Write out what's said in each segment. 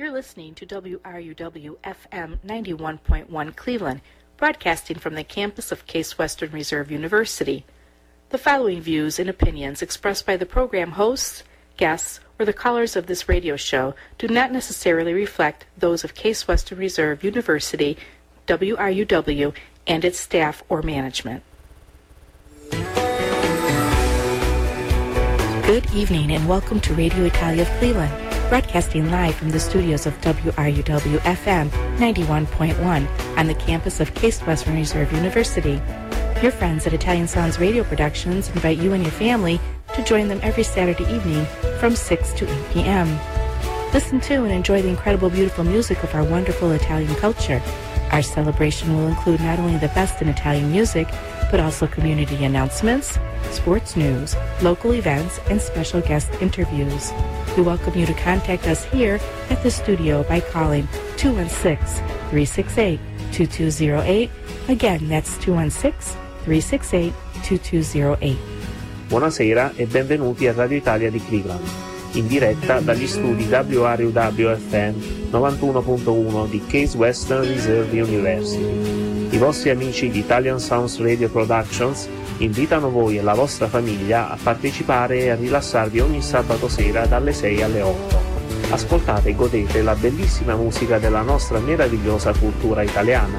You're listening to WRUW FM 91.1 Cleveland, broadcasting from the campus of Case Western Reserve University. The following views and opinions expressed by the program hosts, guests, or the callers of this radio show do not necessarily reflect those of Case Western Reserve University, WRUW, and its staff or management. Good evening and welcome to Radio Italia of Cleveland, broadcasting live from the studios of WRUW FM 91.1 on the campus of Case Western Reserve University. Your friends at Italian Sounds Radio Productions invite you and your family to join them every Saturday evening from 6 to 8 p.m. Listen to and enjoy the incredible, beautiful music of our wonderful Italian culture. Our celebration will include not only the best in Italian music, but also community announcements, sports news, local events, and special guest interviews. We welcome you to contact us here at the studio by calling 216-368-2208. Again, that's 216-368-2208. Buonasera e benvenuti a Radio Italia di Cleveland, in diretta dagli studi WRUW-FM 91.1 di Case Western Reserve University. I vostri amici di Italian Sounds Radio Productions invitano voi e la vostra famiglia a partecipare e a rilassarvi ogni sabato sera dalle 6 alle 8. Ascoltate e godete la bellissima musica della nostra meravigliosa cultura italiana.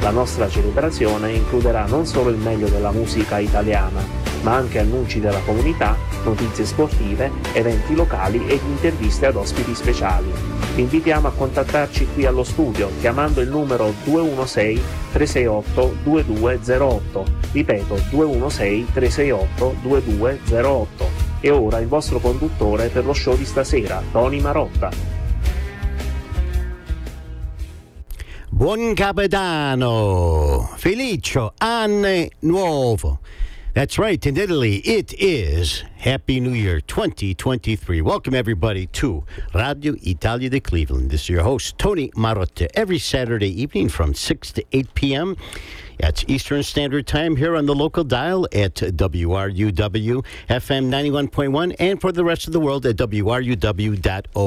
La nostra celebrazione includerà non solo il meglio della musica italiana, ma anche annunci della comunità, notizie sportive, eventi locali ed interviste ad ospiti speciali. Vi invitiamo a contattarci qui allo studio chiamando il numero 216 368 2208. Ripeto 216 368 2208. E ora il vostro conduttore per lo show di stasera, Tony Marotta. Buon Capitano! Felicio Anne Nuovo! That's right. In Italy, it is Happy New Year 2023. Welcome, everybody, to Radio Italia de Cleveland. This is your host, Tony Marotta, every Saturday evening from 6 to 8 p.m. That's Eastern Standard Time here on the local dial at WRUW FM 91.1 and for the rest of the world at WRUW.org.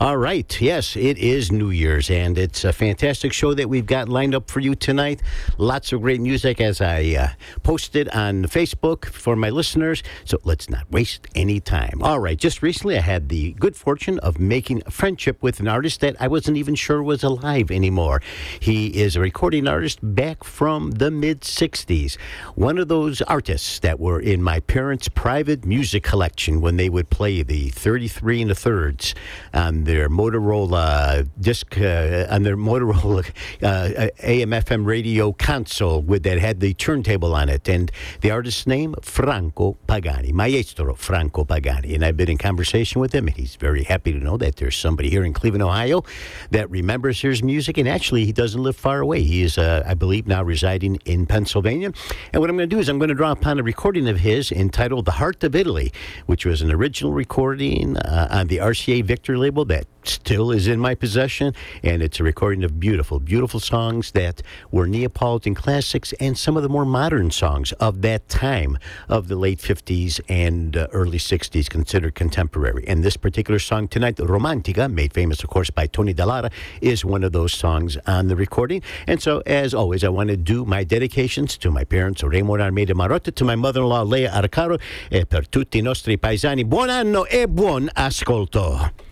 All right. Yes, it is New Year's and it's a fantastic show that we've got lined up for you tonight. Lots of great music as I uh, posted on Facebook for my listeners. So let's not waste any time. All right. Just recently, I had the good fortune of making a friendship with an artist that I wasn't even sure was alive anymore. He is a recording artist back from the mid 60s. One of those artists that were in my parents' private music collection when they would play the 33 and a thirds on their Motorola disc, uh, on their Motorola uh, AM FM radio console with that had the turntable on it. And the artist's name, Franco Pagani, Maestro Franco Pagani. And I've been in conversation with him, and he's very happy to know that there's somebody here in Cleveland, Ohio that remembers his music. And actually, he doesn't live far away. He is uh, I believe, now residing in Pennsylvania. And what I'm going to do is I'm going to draw upon a recording of his entitled The Heart of Italy, which was an original recording uh, on the RCA Victor label that still is in my possession. And it's a recording of beautiful, beautiful songs that were Neapolitan classics and some of the more modern songs of that time of the late 50s and uh, early 60s, considered contemporary. And this particular song tonight, Romantica, made famous, of course, by Tony Dallara, is one of those songs on the recording. And so, as always, I want to do my dedications to my parents, Raymond Armeda Marotta, to my mother-in-law, Lea Arcaro, e per tutti i nostri paesani, buon anno e buon ascolto.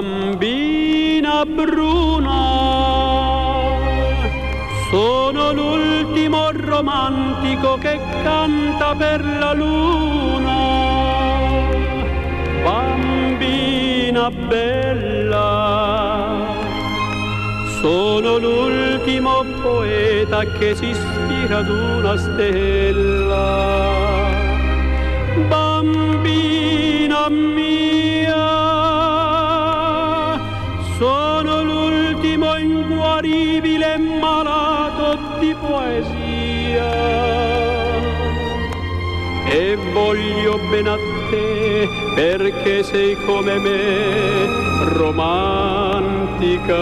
Bambina bruna, sono l'ultimo romantico che canta per la luna. Bambina bella, sono l'ultimo poeta che si ispira ad una stella. Bambina mia, E voglio bene a te perché sei come me romantica.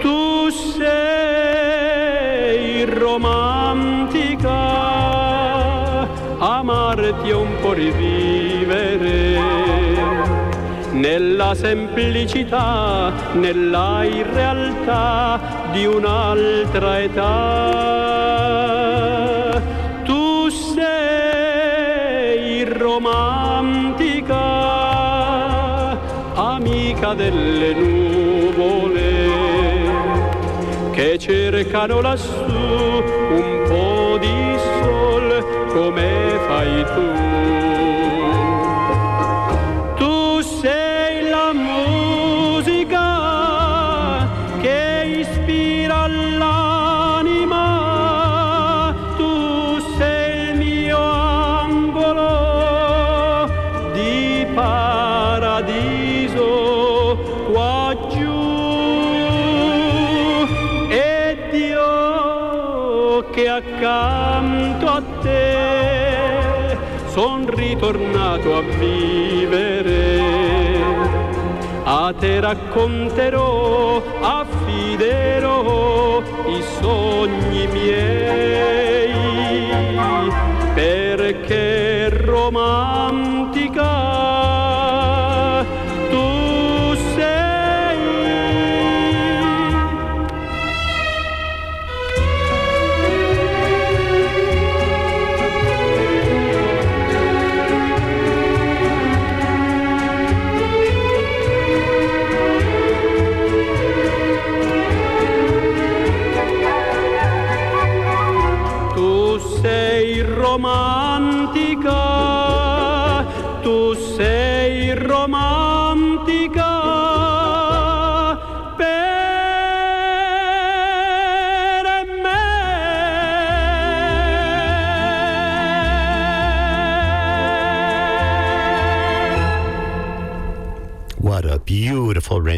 Tu sei romantica, amarti è un po' rivivere nella semplicità, nella irrealtà di un'altra età. Amica delle nuvole che cercano lassù un po' di sol come fai tu. Tornato a vivere. A te racconterò, affiderò i sogni miei, perché romantica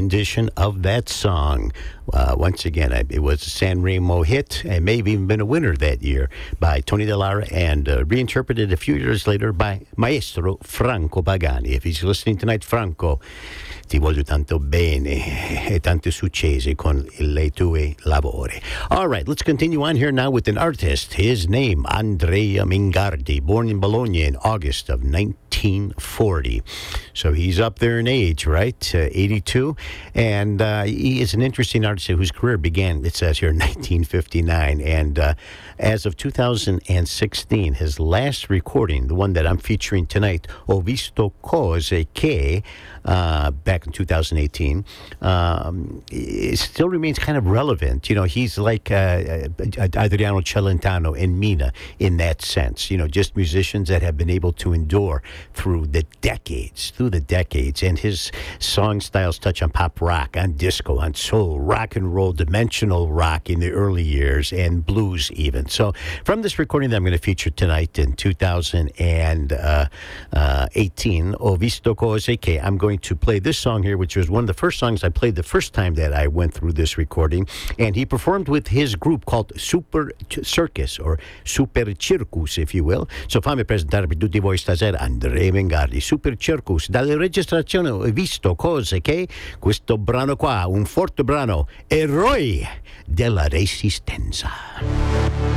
rendition of that song. Uh, once again, it was a San Remo hit and maybe even been a winner that year by Tony Dallara and uh, reinterpreted a few years later by Maestro Franco Pagani. If he's listening tonight, Franco, ti voglio tanto bene e tanti successi con le tue lavori. All right, let's continue on here now with an artist. His name, Andrea Mingardi, born in Bologna in August of 1940. So he's up there in age, right? Uh, 82. And uh, he is an interesting artist whose career began, it says here, in 1959. And uh, as of 2016, his last recording, the one that I'm featuring tonight, Ho visto cose che, uh, back in 2018, um, it still remains kind of relevant. You know, he's like uh, uh, Adriano Celentano and Mina in that sense. You know, just musicians that have been able to endure through the decades, through the decades. And his song styles touch on pop rock, on disco, on soul, rock and roll, dimensional rock in the early years, and blues even. So, from this recording that I'm going to feature tonight in 2018, uh, uh, Ho visto cose I'm going to play this song here, which was one of the first songs I played the first time that I went through this recording. And he performed with his group called Super Circus, or Super Circus, if you will. So fammi presentare per tutti voi stasera Andrea Mingardi, Super Circus, dalle registrazioni ho visto cose che questo brano qua, un forte brano, Eroi della Resistenza.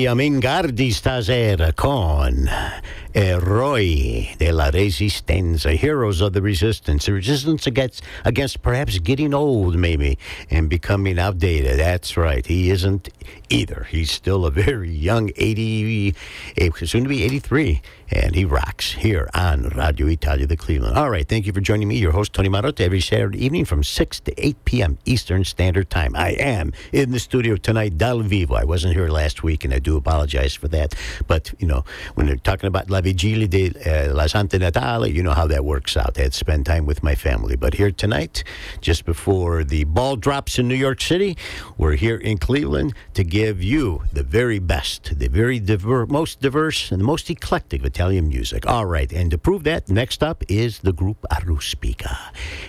Andrea Mingardi stasera con Eroi della Resistenza, heroes of the resistance. The resistance against, against perhaps getting old, maybe, and becoming outdated. That's right. He isn't either. He's still a very young 80, eh, soon to be 83, and he rocks here on Radio Italia, the Cleveland. All right. Thank you for joining me, your host, Tony Marotta, every Saturday evening from 6 to 8 p.m. Eastern Standard Time. I am in the studio tonight, Dal Vivo. I wasn't here last week, and I do apologize for that. But, you know, when they're talking about La Vigilia de uh, la Santa Natale, you know how that works out. I had to spend time with my family. But here tonight, just before the ball drops in New York City, we're here in Cleveland to give you the very best, the very diver- most diverse and the most eclectic Italian music. All right, and to prove that, next up is the group Aruspica.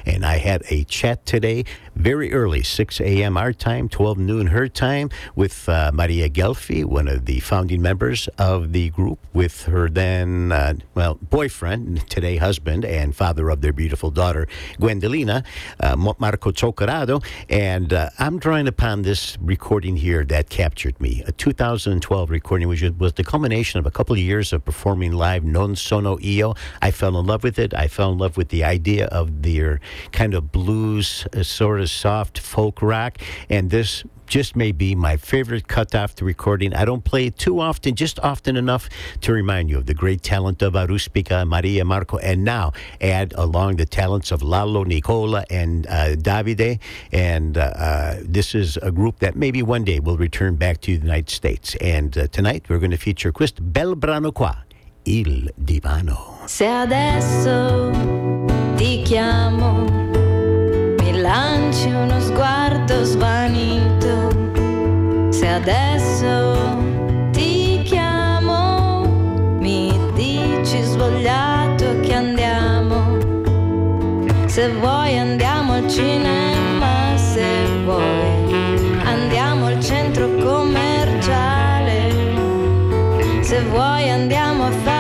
And I had a chat today, very early, 6 a.m. our time, 12 noon her time, with uh, Maria Gelfi, one of the founding members of the group, with her then, uh, well, boyfriend, today husband, and father of their beautiful daughter, Gwendolina, uh, Marco Zocorado. And uh, I'm drawing upon this recording here that captured me, a 2012 recording, which was the culmination of a couple of years of performing live Non Sono Io. I fell in love with it. I fell in love with the idea of their kind of blues, uh, sort of soft folk rock. And this just may be my favorite cut off the recording. I don't play it too often, just often enough to remind you of the great talent of Aruspica, Maria Marco, and now add along the talents of Lalo, Nicola, and uh, Davide. And uh, uh, this is a group that maybe one day will return back to the United States. And uh, tonight we're going to feature questo bel brano qua, Il Divano. Se adesso ti chiamo, mi lanci uno sguardo svanito. Se adesso ti chiamo, mi dici svogliato che andiamo. Se vuoi andiamo al cinema, se vuoi andiamo al centro commerciale. Se vuoi andiamo a fare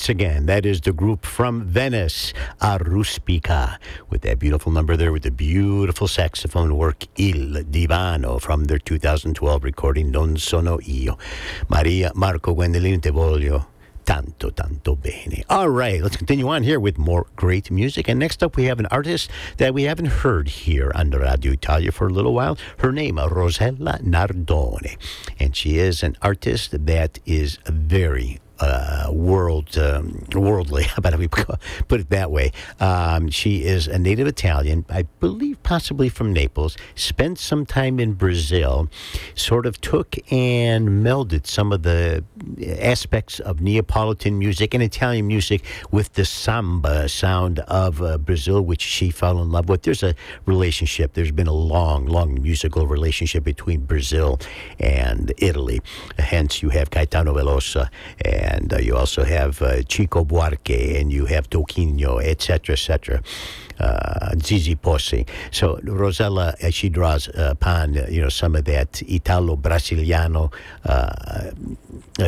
once again, that is the group from Venice, Aruspica, with that beautiful number there with the beautiful saxophone work Il Divano from their 2012 recording Non Sono Io. Maria Marco Gwendolyn Te Voglio tanto, tanto bene. All right, let's continue on here with more great music. And next up, we have an artist that we haven't heard here on Radio Italia for a little while. Her name, Rosella Nardone. And she is an artist that is very uh, world um, worldly. How about we put it that way? Um, she is a native Italian, I believe, possibly from Naples. Spent some time in Brazil. Sort of took and melded some of the aspects of Neapolitan music and Italian music with the samba sound of uh, Brazil, which she fell in love with. There's a relationship. There's been a long, long musical relationship between Brazil and Italy. Hence, you have Caetano Veloso and and uh, you also have uh, Chico Buarque, and you have Toquinho, etc., etc. Uh, Zizi Possi. So Rosella, uh, she draws upon uh, you know some of that Italo-Brasiliano uh,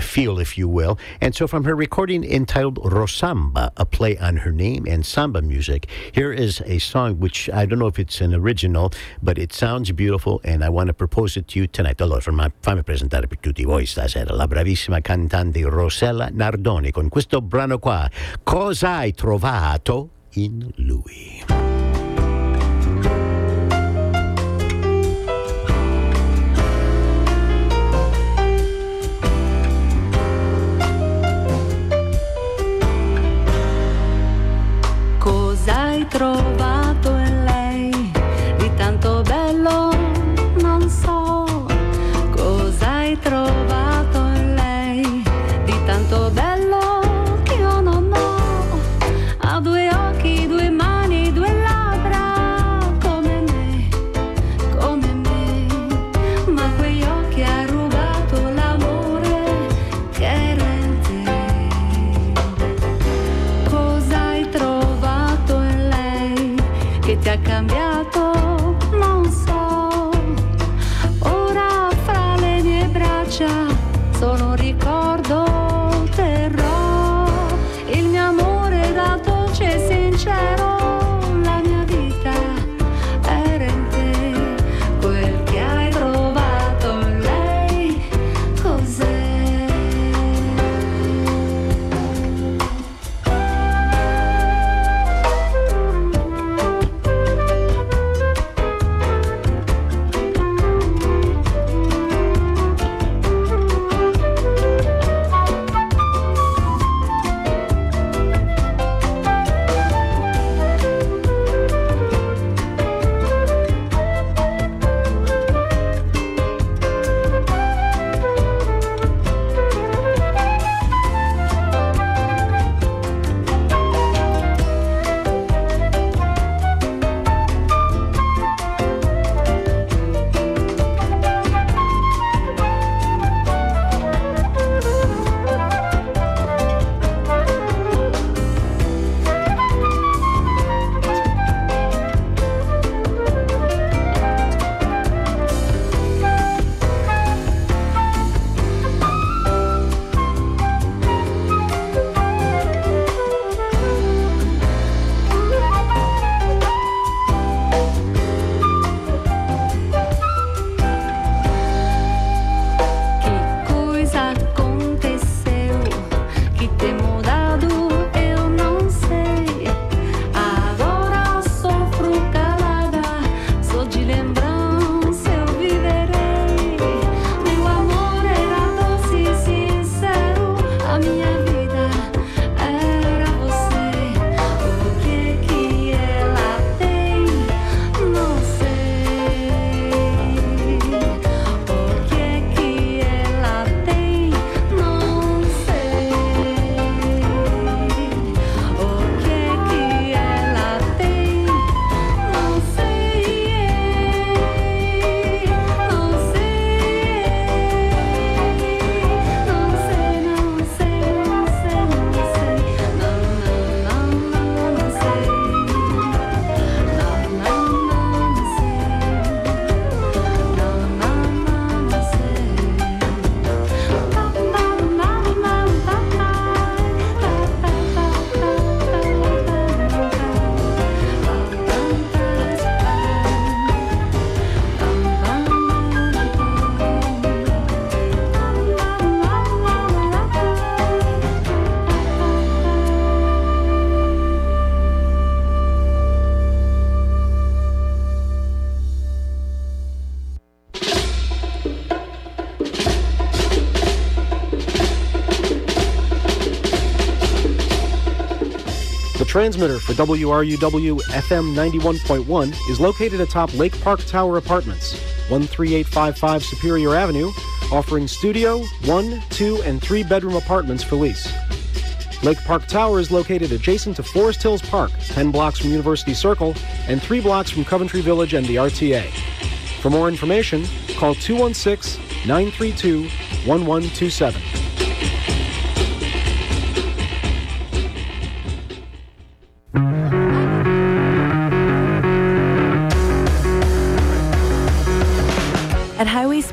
feel, if you will. And so from her recording entitled Rosamba, a play on her name and samba music, here is a song which I don't know if it's an original, but it sounds beautiful, and I want to propose it to you tonight. Allora, fammi presentare per tutti voi stasera la bravissima cantante Rosella Nardoni con questo brano qua. Cosa hai trovato? In Louis. Cos'hai trovato transmitter for WRUW FM 91.1 is located atop Lake Park Tower Apartments, 13855 Superior Avenue, offering studio, one, two, and three bedroom apartments for lease. Lake Park Tower is located adjacent to Forest Hills Park, 10 blocks from University Circle, and 3 blocks from Coventry Village and the RTA. For more information, call 216 932 1127.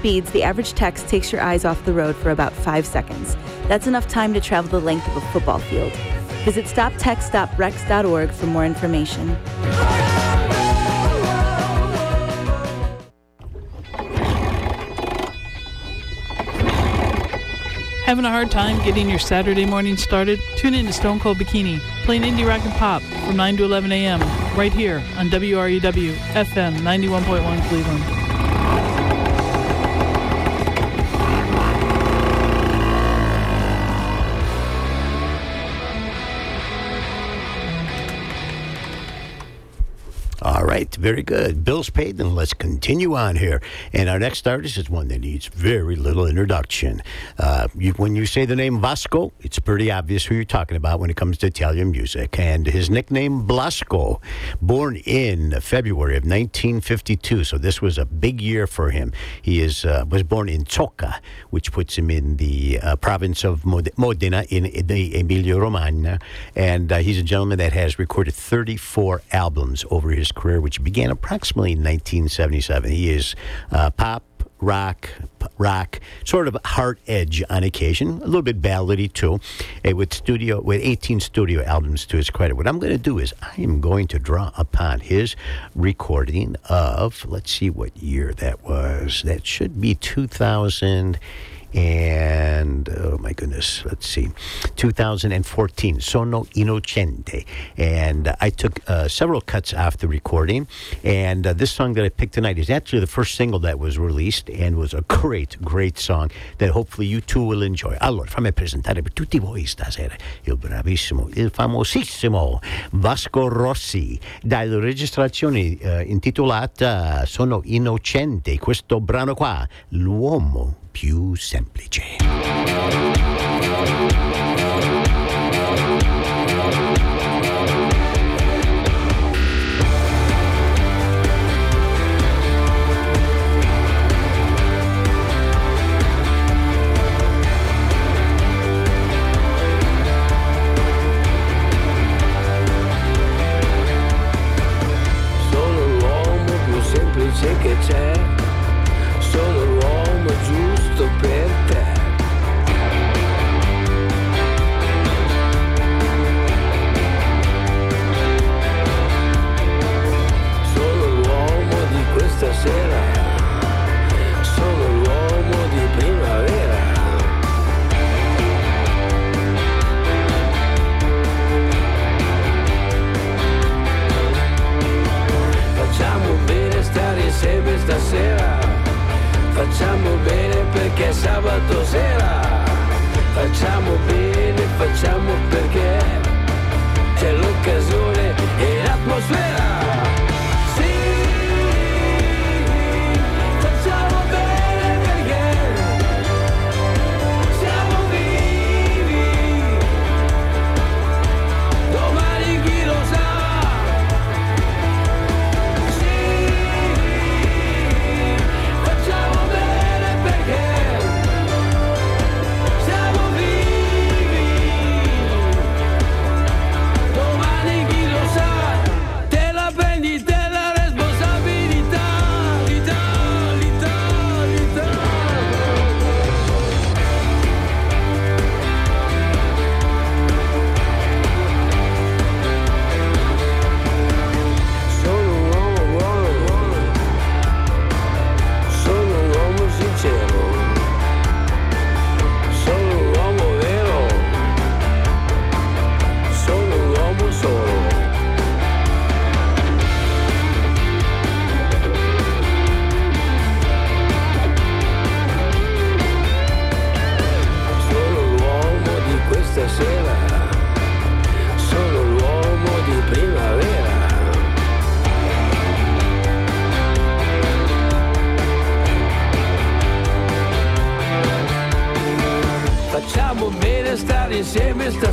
Speeds, the average text takes your eyes off the road for about five seconds. That's enough time to travel the length of a football field. Visit stoptextsstopwrecks.org for more information. Having a hard time getting your Saturday morning started? Tune in to Stone Cold Bikini, playing indie rock and pop from 9 to 11 a.m. right here on WRUW FM 91.1 Cleveland. Very good. Bills paid, then let's continue on here. And our next artist is one that needs very little introduction. Uh, you, when you say the name Vasco, it's pretty obvious who you're talking about when it comes to Italian music. And his nickname, Blasco, born in February of 1952, so this was a big year for him. He is uh, was born in Zocca, which puts him in the uh, province of Modena in the Emilia-Romagna. And uh, he's a gentleman that has recorded 34 albums over his career, which began approximately in 1977. He is uh, pop, rock, rock, sort of hard edge on occasion, a little bit ballady too, eh, with studio with 18 studio albums to his credit. What I'm going to do is I am going to draw upon his recording of let's see what year that was. That should be 2000 and oh my goodness, let's see, 2014, Sono Innocente. And uh, I took uh, several cuts the recording. And uh, this song that I picked tonight is actually the first single that was released and was a great, great song that hopefully you too will enjoy. Allora, fammi presentare per tutti voi stasera il bravissimo, il famosissimo Vasco Rossi dalla registrazione eh, intitolata Sono Innocente. Questo brano qua, L'uomo più semplice. L'uomo più facciamo bene perché è sabato sera, facciamo bene, facciamo perché c'è l'occasione e l'atmosfera.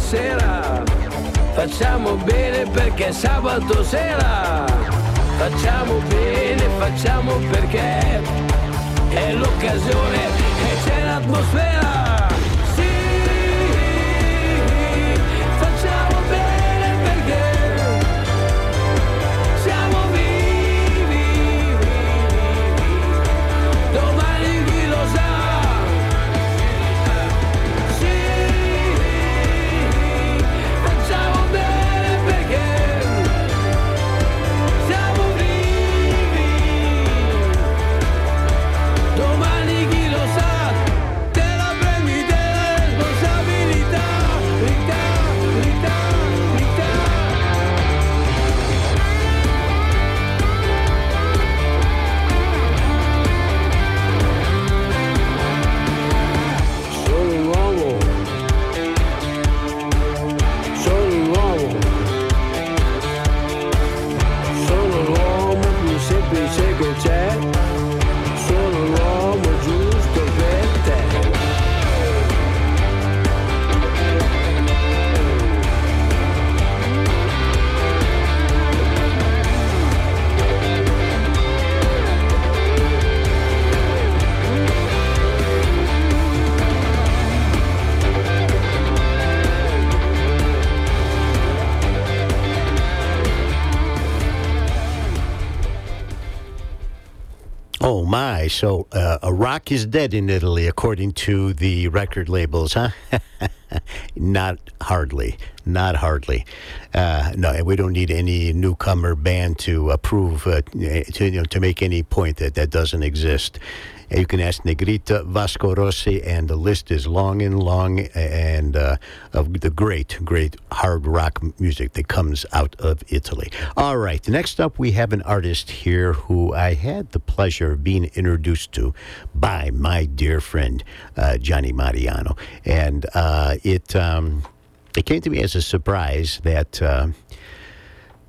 sera. Facciamo bene perché è sabato sera. Facciamo bene facciamo perché è l'occasione e c'è l'atmosfera. My! So uh, a rock is dead in Italy, according to the record labels, huh? not hardly, not hardly. Uh, no, and we don't need any newcomer band to approve uh, to you know, to make any point that that doesn't exist. You can ask Negrita, Vasco Rossi, and the list is long and long, and uh, of the great, great hard rock music that comes out of Italy. All right, next up we have an artist here who I had the pleasure of being introduced to by my dear friend uh, Johnny Mariano, and uh, it um, it came to me as a surprise that. Uh,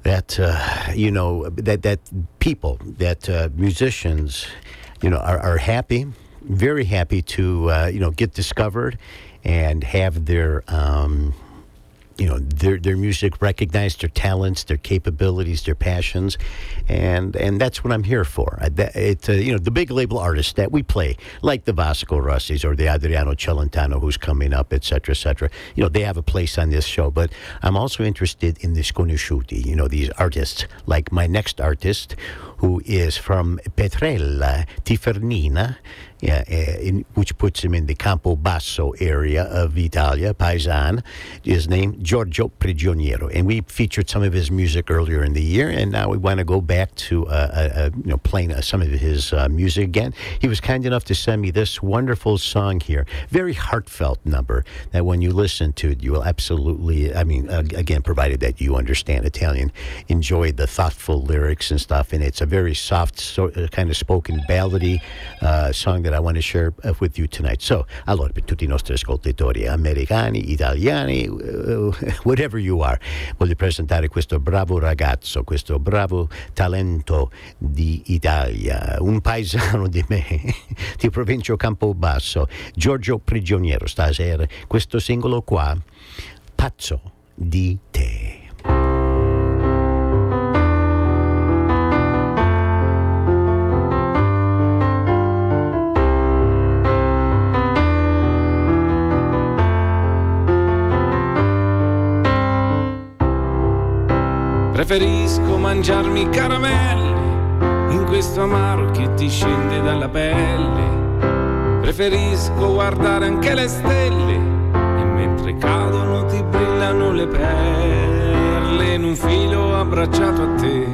that uh, you know that that people that uh, musicians you know are, are happy very happy to uh, you know get discovered and have their um, you know their their music recognized their talents their capabilities their passions and and that's what I'm here for I, that, it uh, you know the big label artists that we play like the Vasco Rossis or the Adriano Celentano who's coming up etc cetera, etc cetera. you know they have a place on this show but I'm also interested in the sconosciuti you know these artists like my next artist who is from Petrella Tifernina yeah, in, which puts him in the Campo Basso area of Italia, Paisan, is named Giorgio Prigioniero. And we featured some of his music earlier in the year, and now we want to go back to uh, uh, uh, you know playing uh, some of his uh, music again. He was kind enough to send me this wonderful song here, very heartfelt number that when you listen to it, you will absolutely, I mean, uh, again, provided that you understand Italian, enjoy the thoughtful lyrics and stuff. And it's a very soft, so, kind of spoken ballady song that I want to share uh, with you tonight. So, allora, per tutti i nostri ascoltatori americani, italiani, uh, whatever you are, voglio presentare questo bravo ragazzo, questo bravo talento di Italia, un paesano di me, di provincia Campobasso, Giorgio Prigioniero, stasera. Questo singolo qua, Pazzo di te. Preferisco mangiarmi i caramelli in questo amaro che ti scende dalla pelle. Preferisco guardare anche le stelle e mentre cadono ti brillano le perle in un filo abbracciato a te.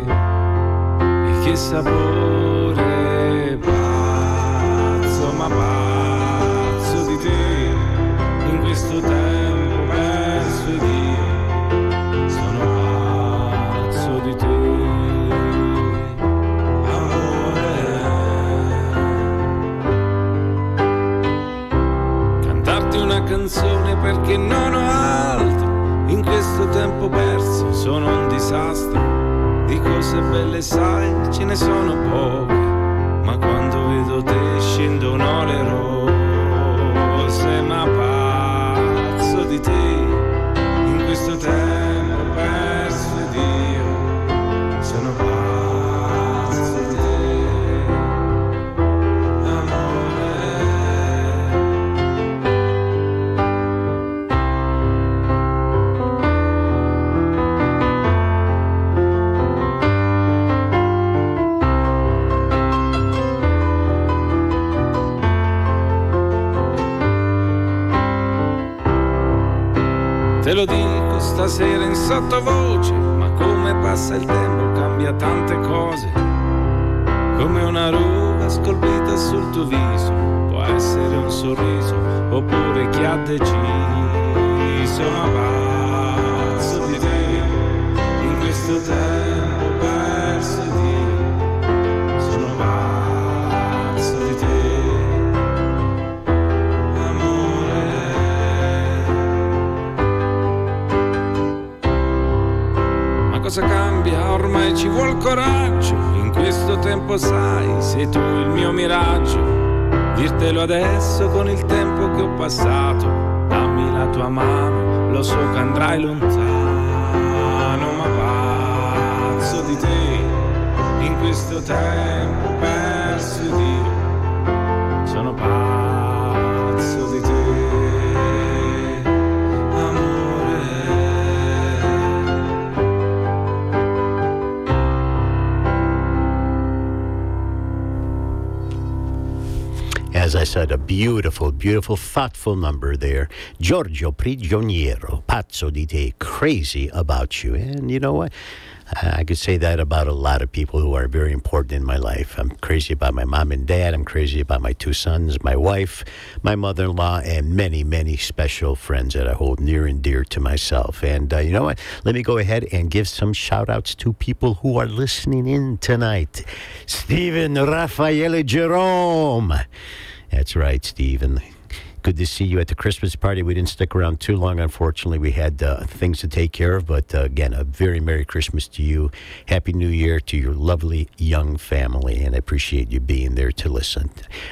E che sapore pazzo, ma pazzo di te in questo tempo canzone perché non ho altro. In questo tempo perso sono un disastro. Di cose belle sai, ce ne sono poche. Ma quando vedo te scendono le rose, ma pazzo di te in questo tempo stasera in sottovoce, ma come passa il tempo cambia tante cose. Come una ruga scolpita sul tuo viso, può essere un sorriso oppure chi ha deciso. Ma pazzo di te, in questo tempo Ormai ci vuol coraggio. In questo tempo sai, sei tu il mio miraggio. Dirtelo adesso con il tempo che ho passato. Dammi la tua mano, lo so che andrai lontano, ma pazzo di te. In questo tempo said, a beautiful, beautiful, thoughtful number there. Giorgio Prigioniero, pazzo di te, crazy about you. And you know what? I could say that about a lot of people who are very important in my life. I'm crazy about my mom and dad. I'm crazy about my two sons, my wife, my mother in law, and many, many special friends that I hold near and dear to myself. And uh, you know what? Let me go ahead and give some shout outs to people who are listening in tonight. Stephen Raffaele Jerome. That's right, Stephen. Good to see you at the Christmas party. We didn't stick around too long, unfortunately. We had uh, things to take care of, but uh, again, a very Merry Christmas to you. Happy New Year to your lovely young family, and I appreciate you being there to listen.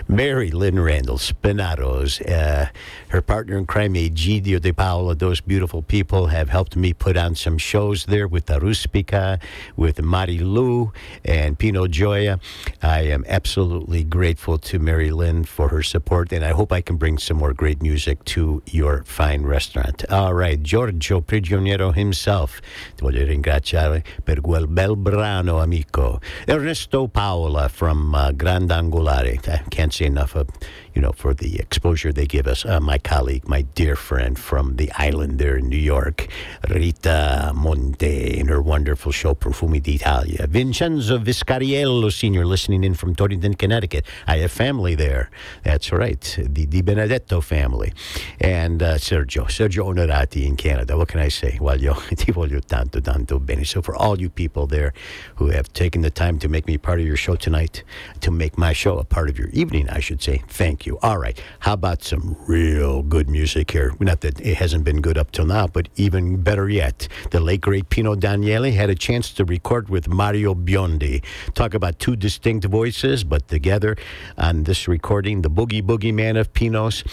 Mary Lynn Randall, Spinatos, uh, her partner in crime, Egidio De Paolo, those beautiful people have helped me put on some shows there with the Ruspica, with Mari Lou, and Pino Joya. I am absolutely grateful to Mary Lynn for her support, and I hope I can bring some more great music to your fine restaurant. All right, Giorgio Prigioniero himself, ti voglio ringraziare per quel bel brano, amico. Ernesto Paola from uh, Grand Angolare. I can't say enough of, you know, for the exposure they give us. Uh, my colleague, my dear friend from the island there in New York, Rita Monte, in her wonderful show Profumi d'Italia. Vincenzo Viscariello, senior, listening in from Torrington, Connecticut. I have family there. That's right, the Di Benedetto family. And uh, Sergio, Sergio Onorati in Canada. What can I say? Voglio, ti voglio tanto, tanto bene. So for all you people there who have taken the time to make me part of your show tonight, to make my show a part of your evening, I should say, thank you. All right, how about some real good music here? Not that it hasn't been good up till now, but even better yet, the late great Pino Daniele had a chance to record with Mario Biondi. Talk about two distinct voices, but together on this recording, the Boogie Boogie Man of Pinos.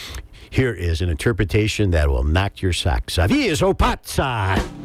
Here is an interpretation that will knock your socks off. Je so' pazzo!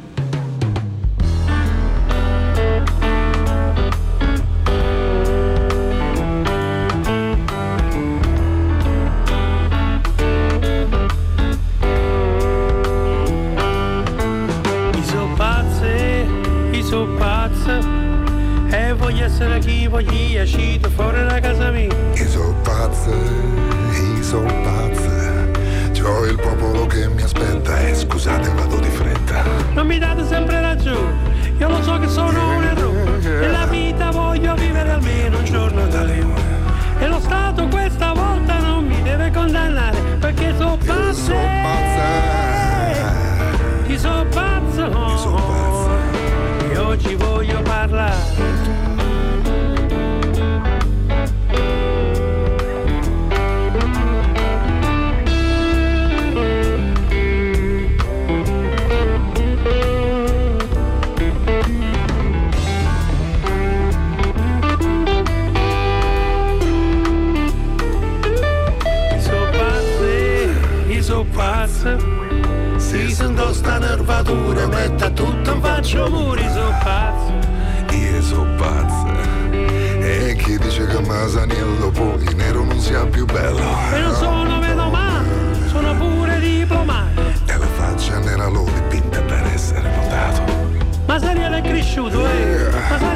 Chi voglio uscito fuori da casa mia I so pazze, i so pazze. C'ho il popolo che mi aspetta e scusate vado di fretta. Non mi date sempre ragione Io lo so che sono un errore nervatura Metta tutto in faccia muri So pazzo Io so pazze. E chi dice che Masaniello poi nero non sia più bello. E non sono meno male Sono pure diplomato E la faccia nera l'ho dipinta per essere notato. Ma Saniel è cresciuto eh Ma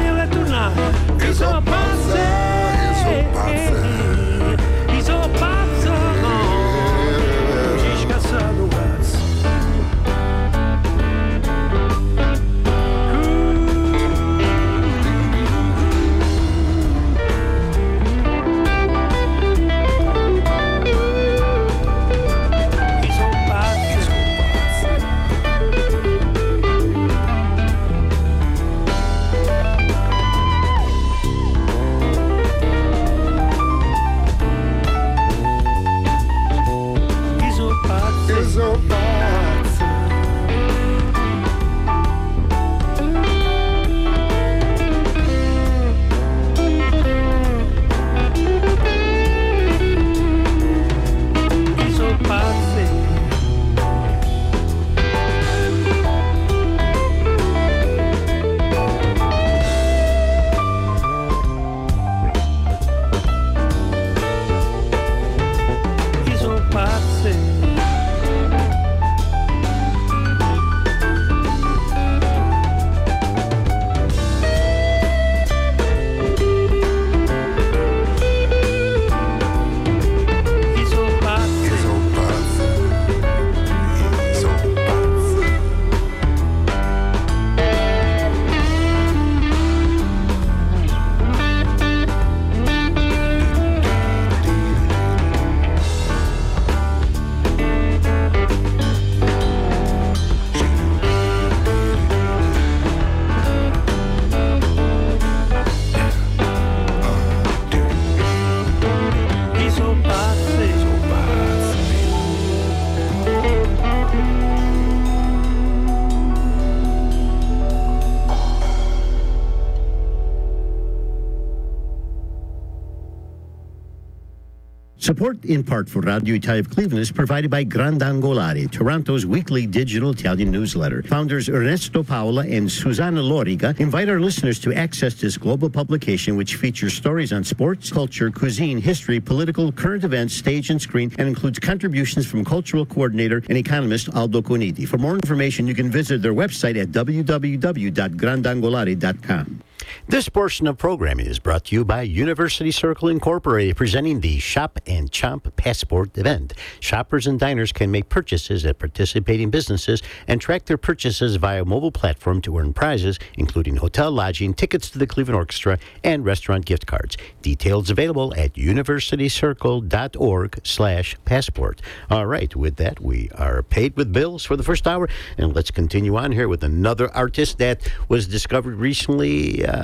Support in part for Radio Italia of Cleveland is provided by Grandangolari, Toronto's weekly digital Italian newsletter. Founders Ernesto Paola and Susanna Loriga invite our listeners to access this global publication, which features stories on sports, culture, cuisine, history, political, current events, stage and screen, and includes contributions from cultural coordinator and economist Aldo Coniti. For more information, you can visit their website at www.grandangolari.com. This portion of programming is brought to you by University Circle Incorporated, presenting the Shop and Chomp Passport event. Shoppers and diners can make purchases at participating businesses and track their purchases via mobile platform to earn prizes, including hotel lodging, tickets to the Cleveland Orchestra, and restaurant gift cards. Details available at universitycircle.org slash passport. All right, with that, we are paid with bills for the first hour, and let's continue on here with another artist that was discovered recently uh,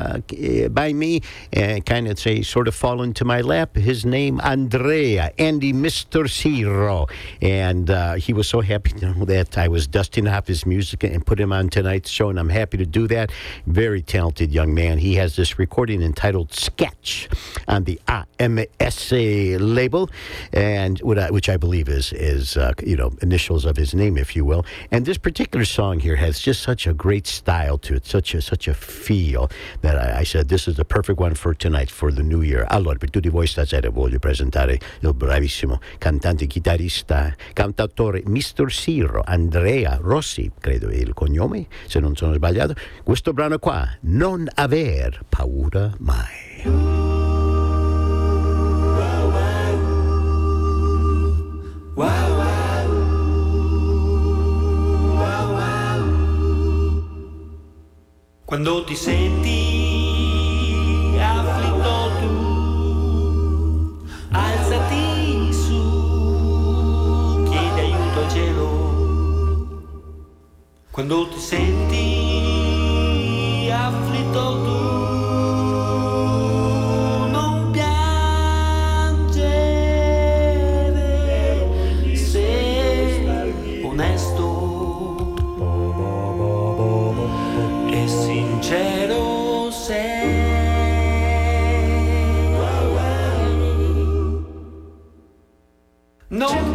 by me and kind of say sort of fall into my lap. His name Andrea Andy Mr. Zero, and uh, he was so happy to know that I was dusting off his music and put him on tonight's show, and I'm happy to do that. Very talented young man. He has this recording entitled Sketch on the AMSA label, and which I believe is is uh, you know initials of his name, if you will. And this particular song here has just such a great style to it, such a such a feel that I, I, said this is the perfect one for tonight, for the new year. Allora, per tutti voi stasera voglio presentare il bravissimo cantante, chitarrista, cantautore Mr. Siro, Andrea Rossi, credo è il cognome, se non sono sbagliato. Questo brano qua, Non aver paura mai. Wow. Quando ti senti Quando ti senti afflitto tu, non piangere, sei onesto. e sincero sei. Non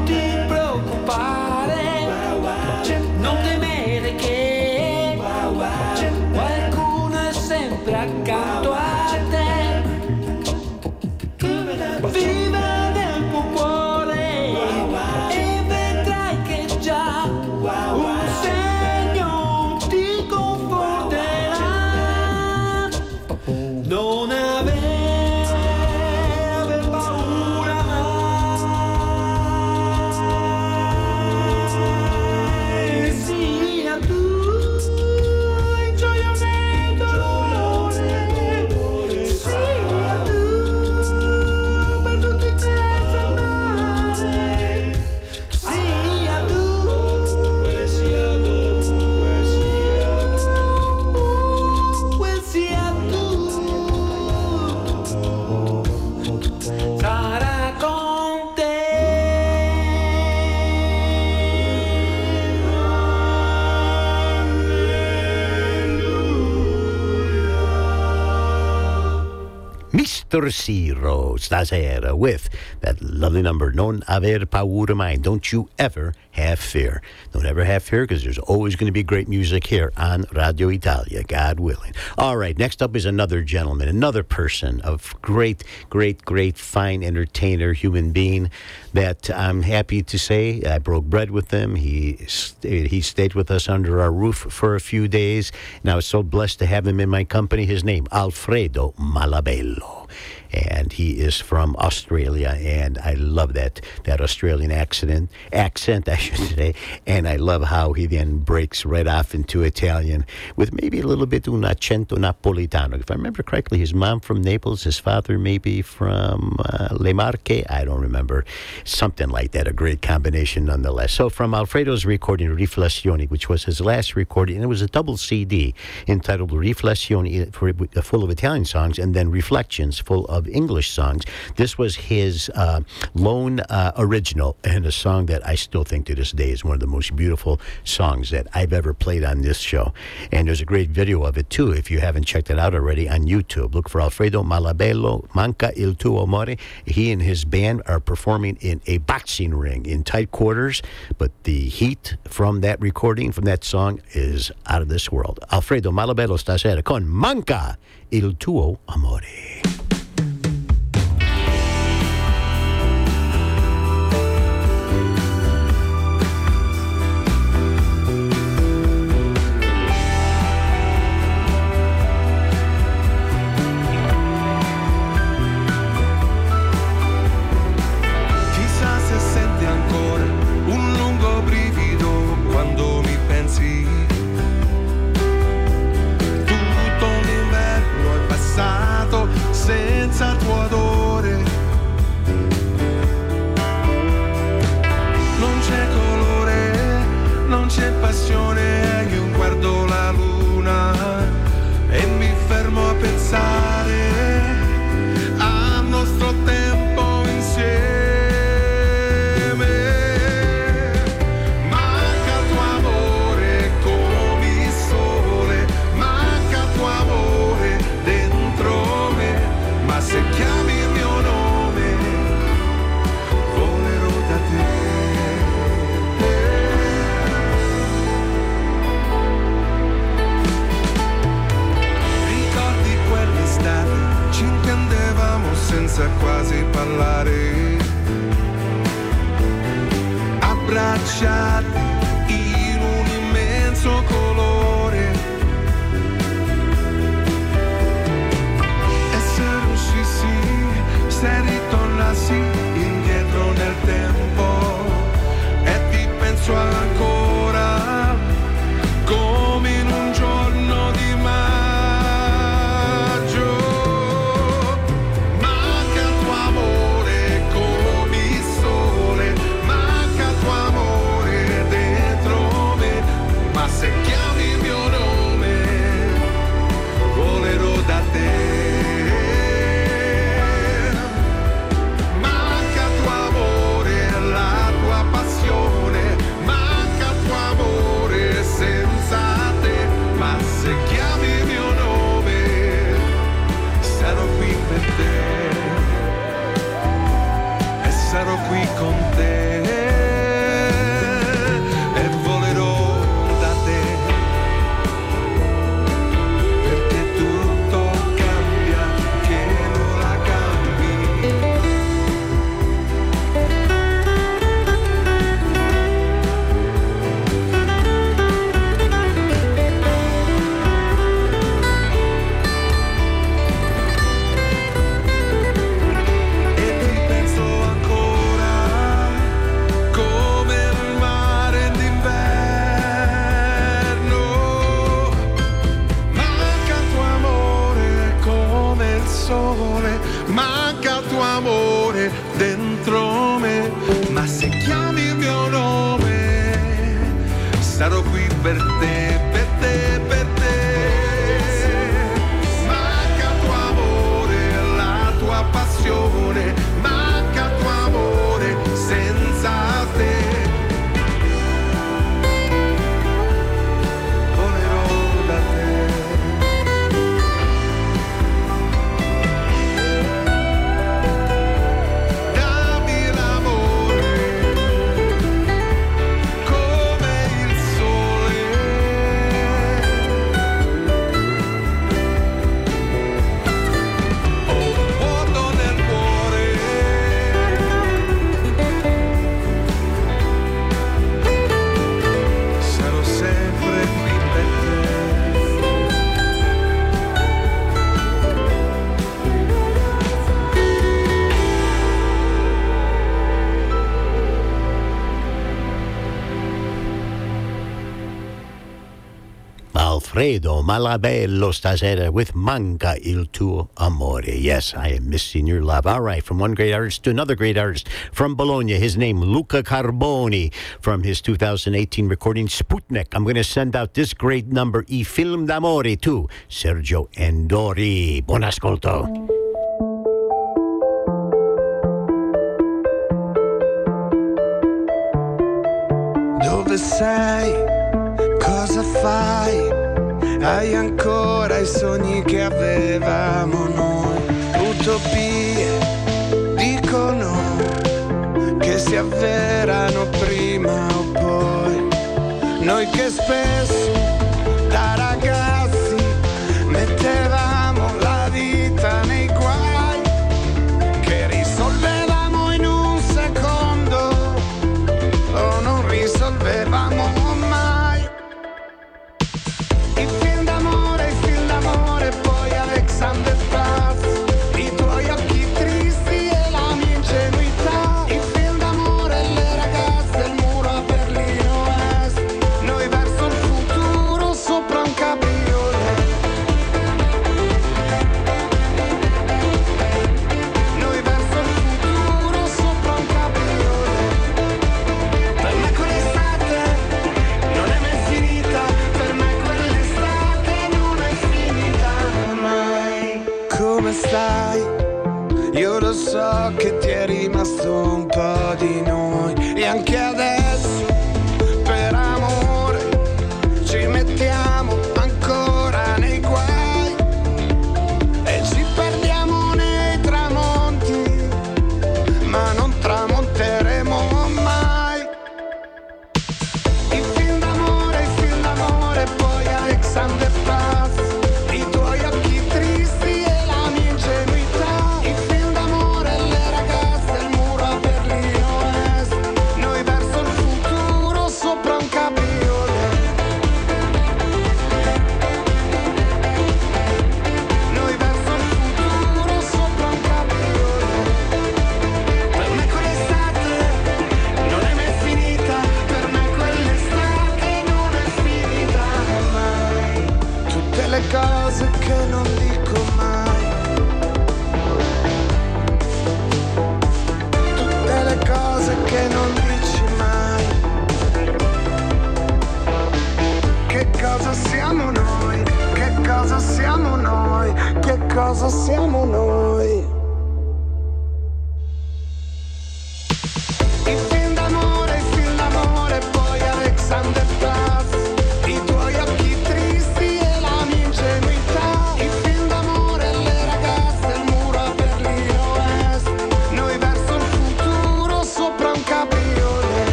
Mr. Zero stasera with that lovely number, Non Aver Paura Mai. Don't you ever have fear. Don't ever have fear because there's always going to be great music here on Radio Italia, God willing. All right, next up is another gentleman, another person of great, great, great, fine entertainer, human being that I'm happy to say I broke bread with him. He, st- he stayed with us under our roof for a few days, and I was so blessed to have him in my company. His name, Alfredo Malabello and he is from Australia, and I love that that Australian accent. Accent, I should say, and I love how he then breaks right off into Italian with maybe a little bit un accento napolitano. If I remember correctly, his mom from Naples, his father maybe from uh, Le Marche. I don't remember something like that. A great combination, nonetheless. So from Alfredo's recording Riflessioni, which was his last recording, and it was a double CD entitled Riflessioni, for, full of Italian songs, and then Reflections, full of of English songs. This was his uh, lone uh, original, and a song that I still think to this day is one of the most beautiful songs that I've ever played on this show. And there's a great video of it too, if you haven't checked it out already on YouTube. Look for Alfredo Malabello, Manca il tuo amore. He and his band are performing in a boxing ring in tight quarters, but the heat from that recording, from that song, is out of this world. Alfredo Malabello stasera con Manca il tuo amore. Senza quasi parlare. Abbracciati in un immenso colore. E se riuscissi, se ritornassi indietro nel tempo e ti penso ancora Alfredo Malabello stasera with Manca il tuo amore. Yes, I am missing your love. All right, from one great artist to another great artist. From Bologna, his name Luca Carboni. From his 2018 recording Sputnik, I'm going to send out this great number, I film d'amore, to Sergio Endori. Buon ascolto. Dove sei? Cosa fai? hai ancora i sogni che avevamo noi. Utopie dicono che si avverano prima o poi. Noi che spesso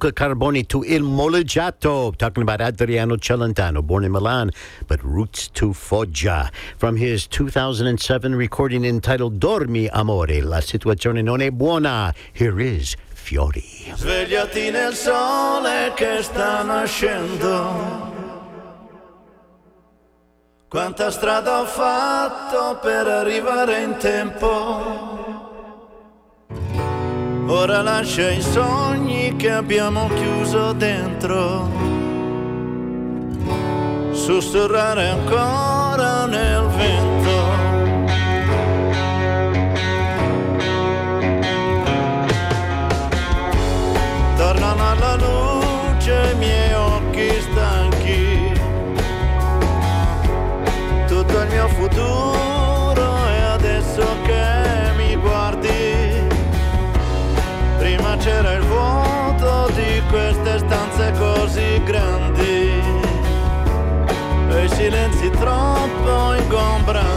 Luca Carboni to Il Molleggiato, talking about Adriano Celentano, born in Milan, but roots to Foggia. From his 2007 recording entitled Dormi Amore, La situazione non è buona, here is Fiori. Svegliati nel sole che sta nascendo. Quanta strada ho fatto per arrivare in tempo. ora lascia i sogni che abbiamo chiuso dentro, sussurrare ancora nel vento. Tornano alla luce. troppo ingombrante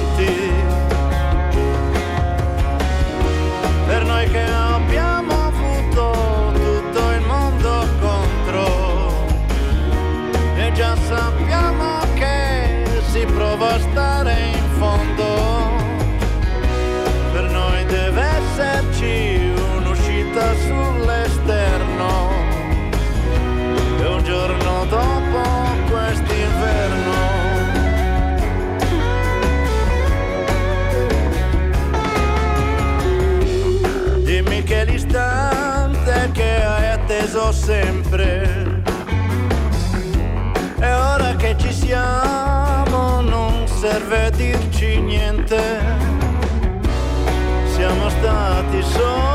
sempre. E ora che ci siamo non serve dirci niente. Siamo stati soli.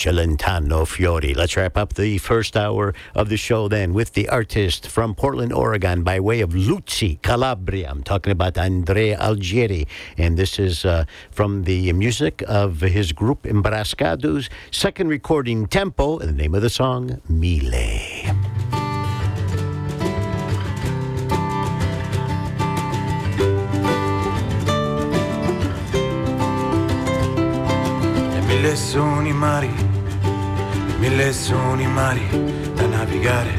Celentano Fiori. Let's wrap up the first hour of the show then with the artist from Portland, Oregon, by way of Luzzi, Calabria. I'm talking about Andrea Algieri, and this is uh, from the music of his group Embrascados' second recording, Tempo, and the name of the song, Mille. Mille sono i mari, mille sono i mari da navigare.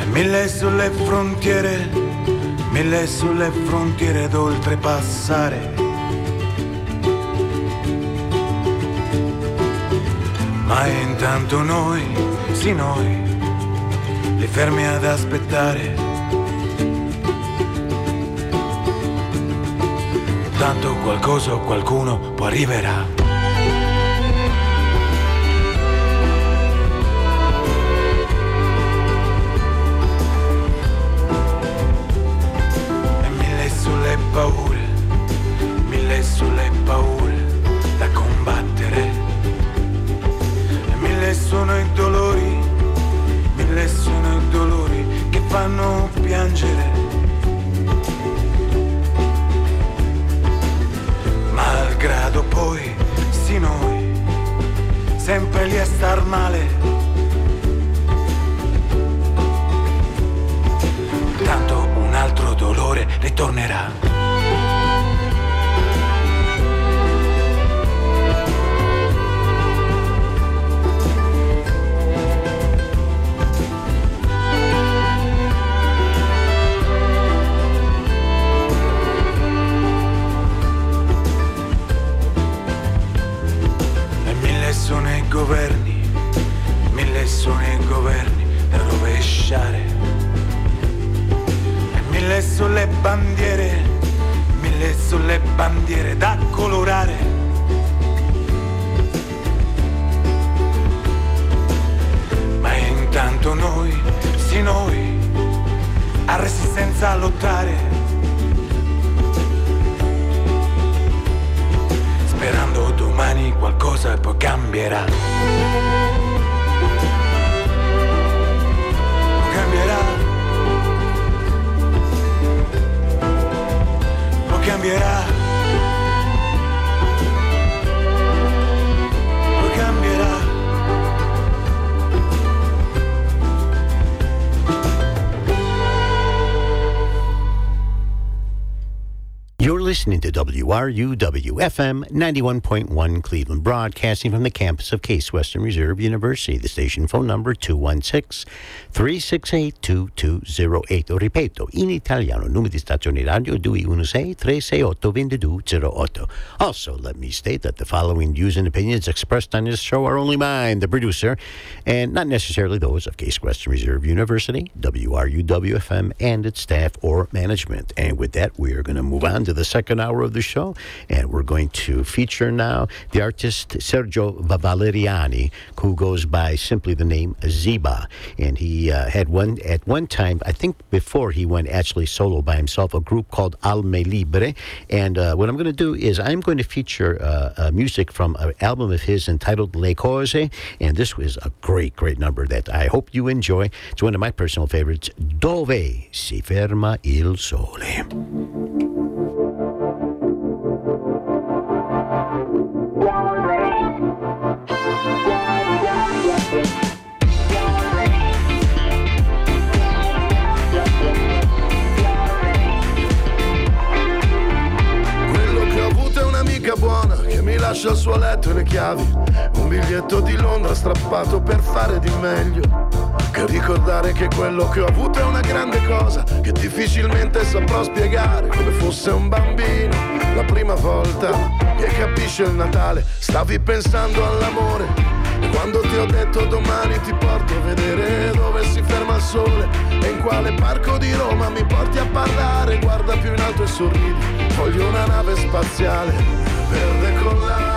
E mille sulle frontiere, mille sulle frontiere da oltrepassare. Ma intanto noi, sì noi, li fermi ad aspettare. Tanto qualcosa o qualcuno poi arriverà. Paure, mille sulle paure da combattere. E mille sono i dolori, mille sono i dolori che fanno piangere. Malgrado poi, sì noi, sempre lì a star male. Tanto un altro dolore ritornerà. Governi, mille sono i governi da rovesciare. E mille sono le bandiere, mille sono le bandiere da colorare. Ma intanto noi, sì noi, a resistenza lottare. liberar. Listening to WRUW FM 91.1 Cleveland, broadcasting from the campus of Case Western Reserve University. The station phone number 216-368-2208. Lo ripeto, in italiano, numero di stazione radio 216-368-2208. Also, let me state that the following views and opinions expressed on this show are only mine, the producer, and not necessarily those of Case Western Reserve University, WRUW FM, and its staff or management. And with that, we are going to move on to the second hour of the show, and we're going to feature now the artist Sergio Valeriani, who goes by simply the name Zibba. And he uh, had one, at one time, I think before he went actually solo by himself, a group called Almalibre. And uh, what I'm going to do is I'm going to feature uh, uh, music from an album of his entitled Le Cose. And this was a great, great number that I hope you enjoy. It's one of my personal favorites, Dove si ferma il sole. Lascia il suo letto e le chiavi. Un biglietto di Londra strappato per fare di meglio. Che ricordare che quello che ho avuto è una grande cosa che difficilmente saprò spiegare come fosse un bambino. La prima volta che capisce il Natale, stavi pensando all'amore. E quando ti ho detto domani ti porto a vedere dove si ferma il sole e in quale parco di Roma mi porti a parlare, guarda più in alto e sorridi, voglio una nave spaziale per decollare.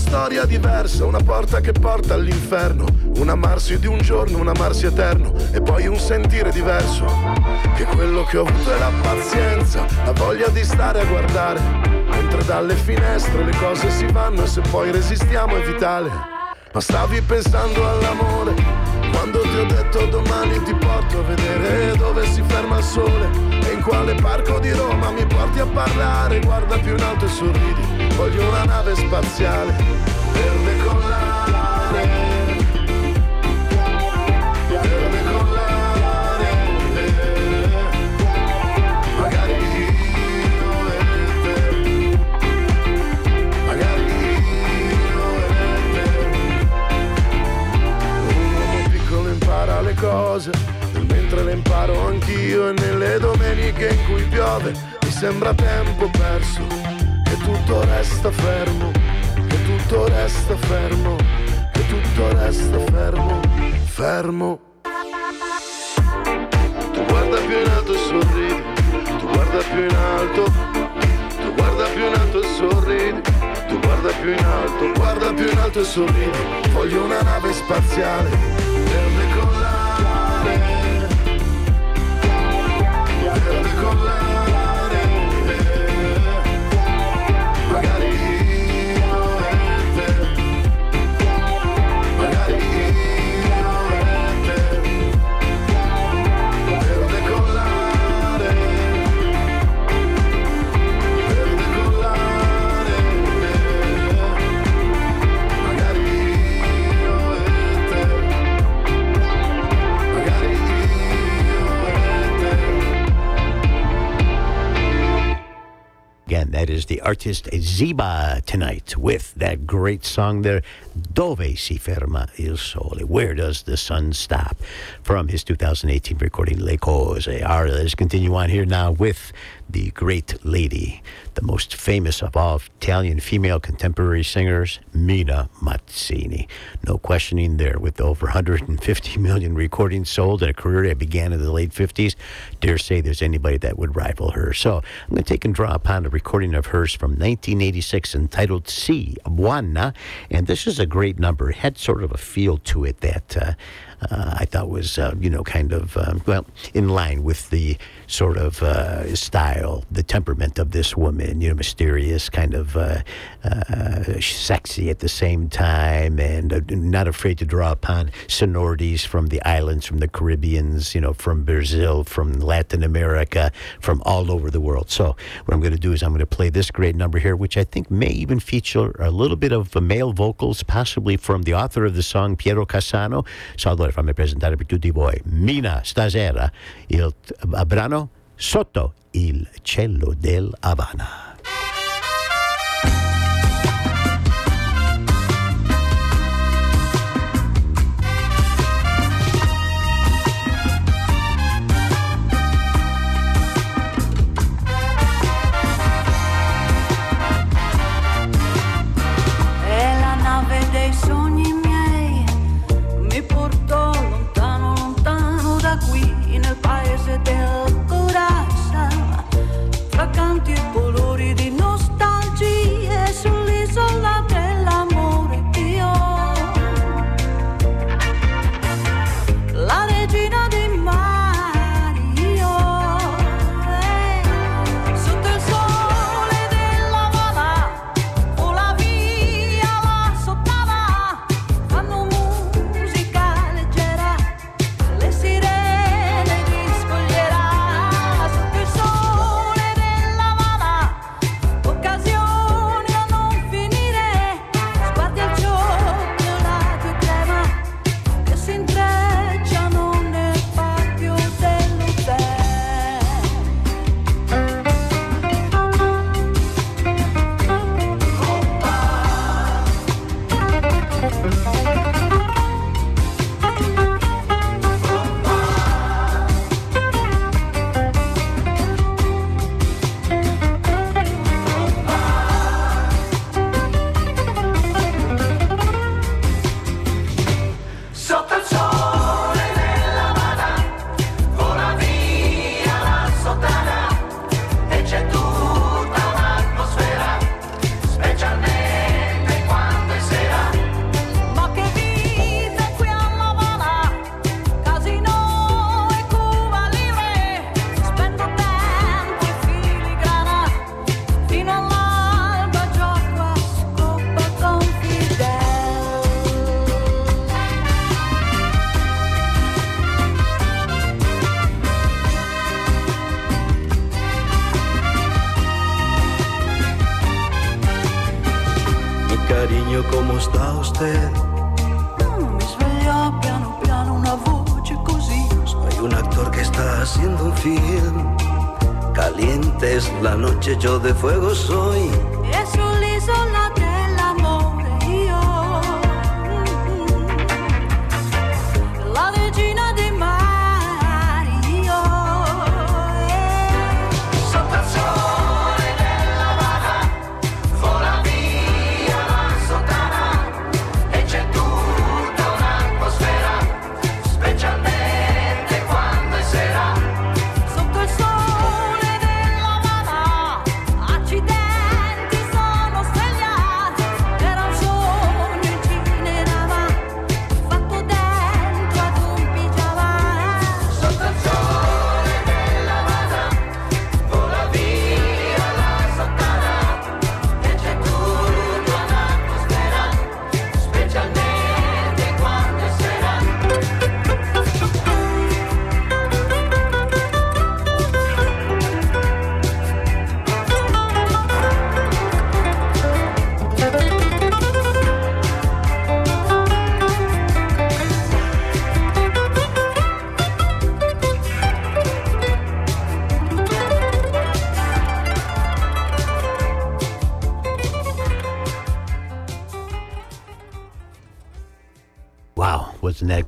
Storia diversa, una porta che porta all'inferno, un amarsi di un giorno, un amarsi eterno e poi un sentire diverso. Che quello che ho avuto è la pazienza, la voglia di stare a guardare, mentre dalle finestre le cose si vanno e se poi resistiamo è vitale. Ma stavi pensando all'amore, quando ti ho detto domani ti porto a vedere dove si ferma il sole e in quale parco di Roma mi porti a parlare, guarda più in alto e sorridi, voglio una nave spaziale per cose, mentre le imparo anch'io e nelle domeniche in cui piove mi sembra tempo perso, che tutto resta fermo, che tutto resta fermo, che tutto resta fermo, fermo. Tu guarda più in alto e sorridi, tu guarda più in alto, tu guarda più in alto e sorridi, tu guarda più in alto, guarda più in alto e sorridi, voglio una nave spaziale per decollare, that is the artist Zibba tonight with that great song there, Dove si ferma il sole? Where does the sun stop? From his 2018 recording, Le Cose. All right, let's continue on here now with the great lady, the most famous of all Italian female contemporary singers, Mina Mazzini. No questioning there, with over 150 million recordings sold and a career that began in the late 50s. Dare say there's anybody that would rival her. So I'm going to take and draw upon a recording of hers from 1986 entitled Si Buana. And this is a great number. It had sort of a feel to it that. Uh, uh, I thought was, uh, you know, kind of, um, well, in line with the sort of uh, style, the temperament of this woman, you know, mysterious, kind of uh, uh, sexy at the same time, and uh, not afraid to draw upon sonorities from the islands, from the Caribbeans, you know, from Brazil, from Latin America, from all over the world. So, what I'm going to do is I'm going to play this great number here, which I think may even feature a little bit of uh, male vocals, possibly from the author of the song, Piero Cassano. So, allora fammi presentare per tutti voi Mina stasera, il uh, brano Sotto il cielo del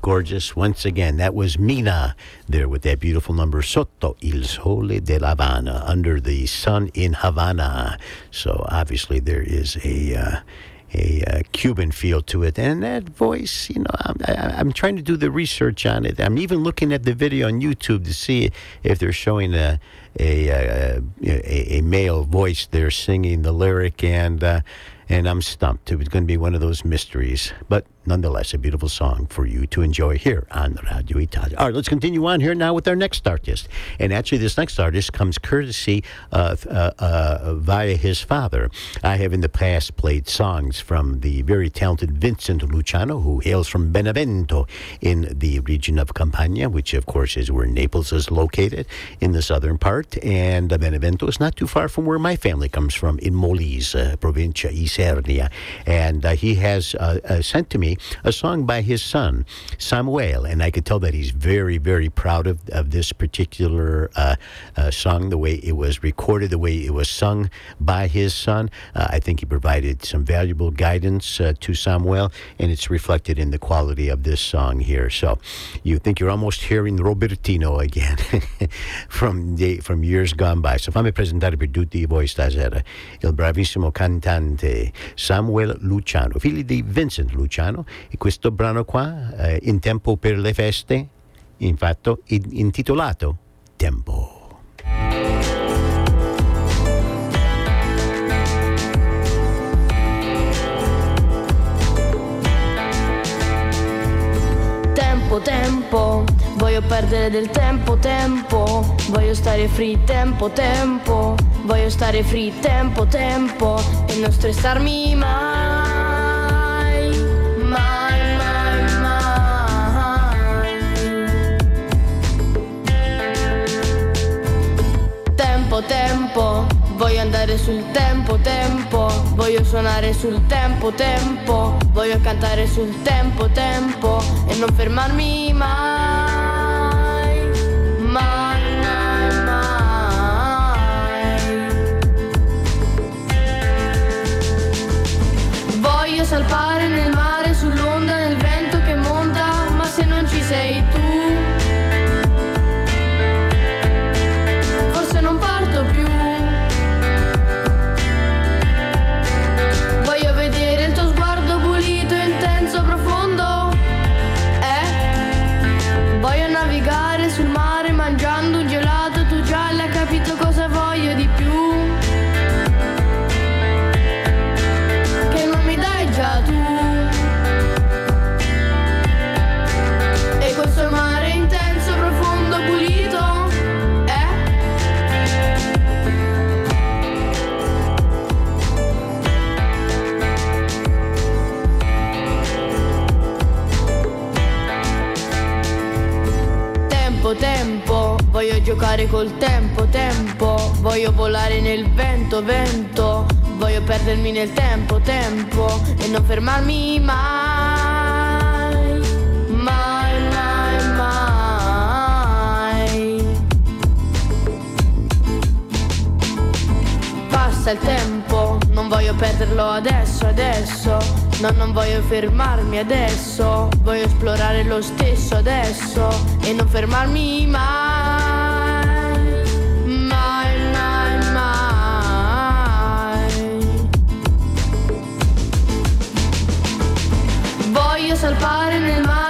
gorgeous? Once again, that was Mina there with that beautiful number, Sotto il Sole de La Habana, under the sun in Havana. So obviously there is a. Uh, a uh, Cuban feel to it, and that voice, you know, I'm, I, I'm trying to do the research on it. I'm even looking at the video on YouTube to see if they're showing a a a, a, a male voice there singing the lyric, and uh, and I'm stumped. It was going to be one of those mysteries, but nonetheless, a beautiful song for you to enjoy here on Radio Italia. All right, let's continue on here now with our next artist. And actually, this next artist comes courtesy uh, uh, via his father. I have in the past played songs from the very talented Vincent Luciano, who hails from Benevento in the region of Campania, which, of course, is where Naples is located in the southern part. And uh, Benevento is not too far from where my family comes from in Molise, uh, provincia Isernia. And uh, he has sent to me a song by his son, Samuel. And I could tell that he's very, very proud of, of this particular uh, uh, song, the way it was recorded, the way it was sung by his son. Uh, I think he provided some valuable guidance uh, to Samuel, and it's reflected in the quality of this song here. So you think you're almost hearing Robertino again from, the, from years gone by. So fammi presentare per tutti voi stasera il bravissimo cantante Samuel Luciano, figlio di Vincent Luciano, e questo brano qua, eh, In tempo per le feste, infatti in- intitolato Tempo. Tempo, tempo, voglio perdere del tempo, tempo, voglio stare free, tempo, tempo, voglio stare free, tempo, tempo, e non stressarmi mai, andare sul tempo, tempo, voglio suonare sul tempo, tempo, voglio cantare sul tempo, tempo. E non fermarmi mai, mai, mai. Voglio salpare nel mare giocare col tempo, tempo, voglio volare nel vento, vento, voglio perdermi nel tempo, tempo e non fermarmi mai. Mai, mai, mai. Passa il tempo, non voglio perderlo adesso, adesso. No, non voglio fermarmi adesso. Voglio esplorare lo stesso adesso e non fermarmi mai. Voglio salpare nel mare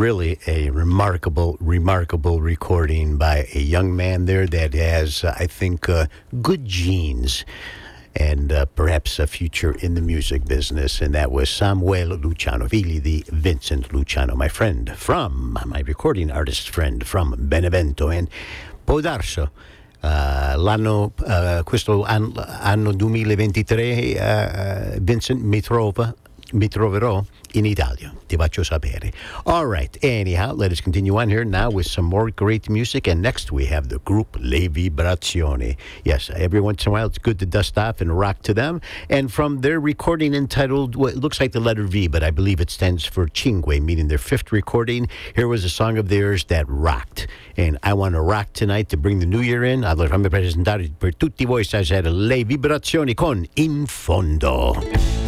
really a remarkable, remarkable recording by a young man there that has, uh, I think, uh, good genes and uh, perhaps a future in the music business. And that was Samuel Luciano, figli di Vincent Luciano, my friend from, my recording artist friend from Benevento. And può darsi. uh, l'anno, uh, questo an- anno 2023 uh, Vincent mi trova mi troverò in Italia. Ti faccio sapere. All right. Anyhow, let us continue on here now with some more great music. And next we have the group Le Vibrazioni. Yes, every once in a while it's good to dust off and rock to them. And from their recording entitled, well, it looks like the letter V, but I believe it stands for Cinque, meaning their fifth recording. Here was a song of theirs that rocked. And I want to rock tonight to bring the new year in. Allora fammi presentare per tutti voi stasera Le Vibrazioni con In Fondo.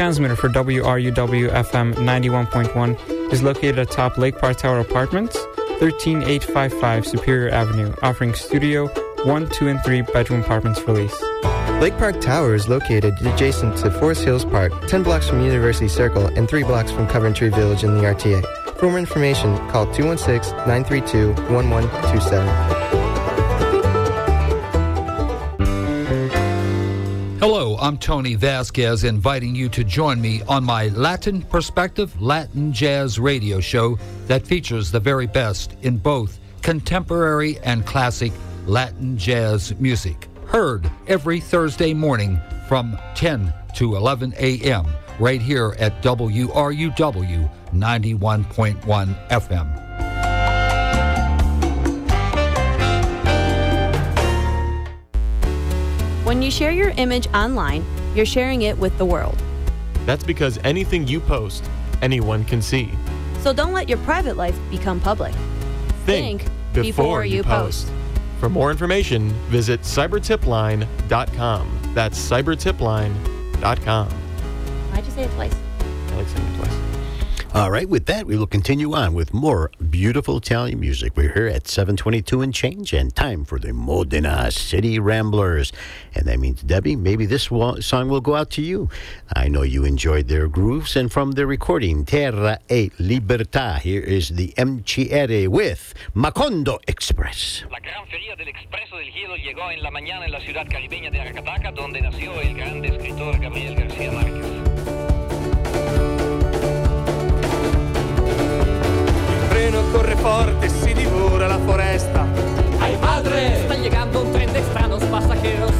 Transmitter for WRUW FM 91.1 is located atop Lake Park Tower Apartments, 13855 Superior Avenue, offering studio, 1, 2, and 3 bedroom apartments for lease. Lake Park Tower is located adjacent to Forest Hills Park, 10 blocks from University Circle and 3 blocks from Coventry Village in the RTA. For more information, call 216 932 1127. I'm Tony Vasquez, inviting you to join me on my Latin Perspective Latin Jazz radio show that features the very best in both contemporary and classic Latin jazz music. Heard every Thursday morning from 10 to 11 a.m. right here at WRUW 91.1 FM. You share your image online, you're sharing it with the world. That's because anything you post, anyone can see. So don't let your private life become public. Think, before you post. For more information, visit cybertipline.com. That's cybertipline.com. Why'd you say it twice? All right, with that, we will continue on with more beautiful Italian music. We're here at 722 and change, and time for the Modena City Ramblers. And that means, Debbie, maybe this song will go out to you. I know you enjoyed their grooves, and from their recording, Terra e Libertà, here is the MCR with Macondo Express. La gran feria del del Hielo llegó en la mañana en la ciudad caribeña de Aracataca, donde nació el grande escritor Gabriel García Márquez. Treno corre forte, si divora la foresta. ¡Ay, madre! Está llegando un tren de extraños pasajeros.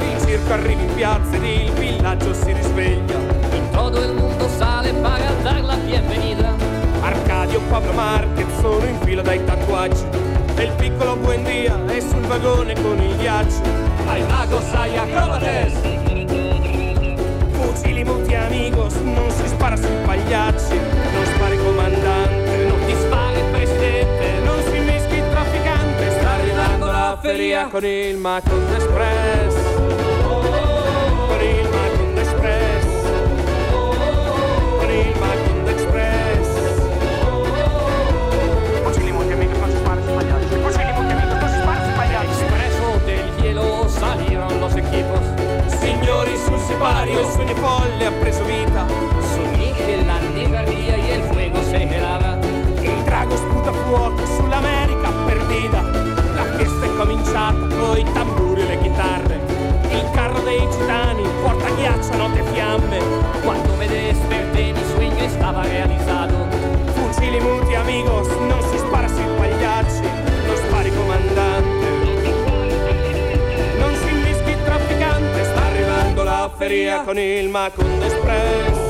Il circo arriva in piazza ed il villaggio si risveglia. Y todo el mundo sale para dar la bienvenida. Arcadio, Pablo Marquez sono in fila dai tatuaggi. E il piccolo Buendia è sul vagone con il ghiaccio. ¡Ay, magos, hay acróbates! Fucili muti amigos, non si spara sui pagliacci. Non spari comandante, feria con il Macondo Express. Con il Macondo Express. Con il Macondo Express. Fucili muti amigos, non si spara sui pagliacci. Fucili muti amigos, non si spara sui pagliacci. Expreso del hielo salieron los equipos. Signori sul sipario, il sogno folle ha preso vita. Soñé que la nevaría y el fuego se helaba. Drago sputa fuoco sull'America perdita. La fiesta è cominciata coi tamburi e le chitarre. Il carro dei gitani porta ghiaccio, notte e fiamme. Cuando me desperté, mi sueño estaba realizado. Fucili muti amigos, non si spara sui pagliacci. Non spari comandante. Non si invischi trafficante. Sta arrivando la feria con il Macondo Express.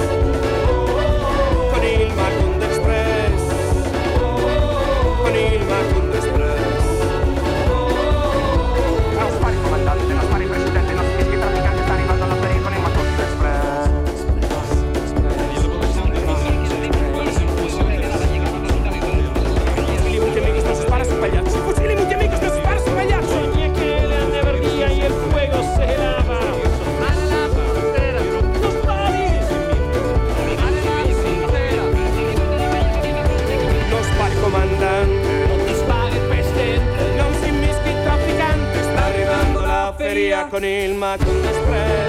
Con il Macondo Express.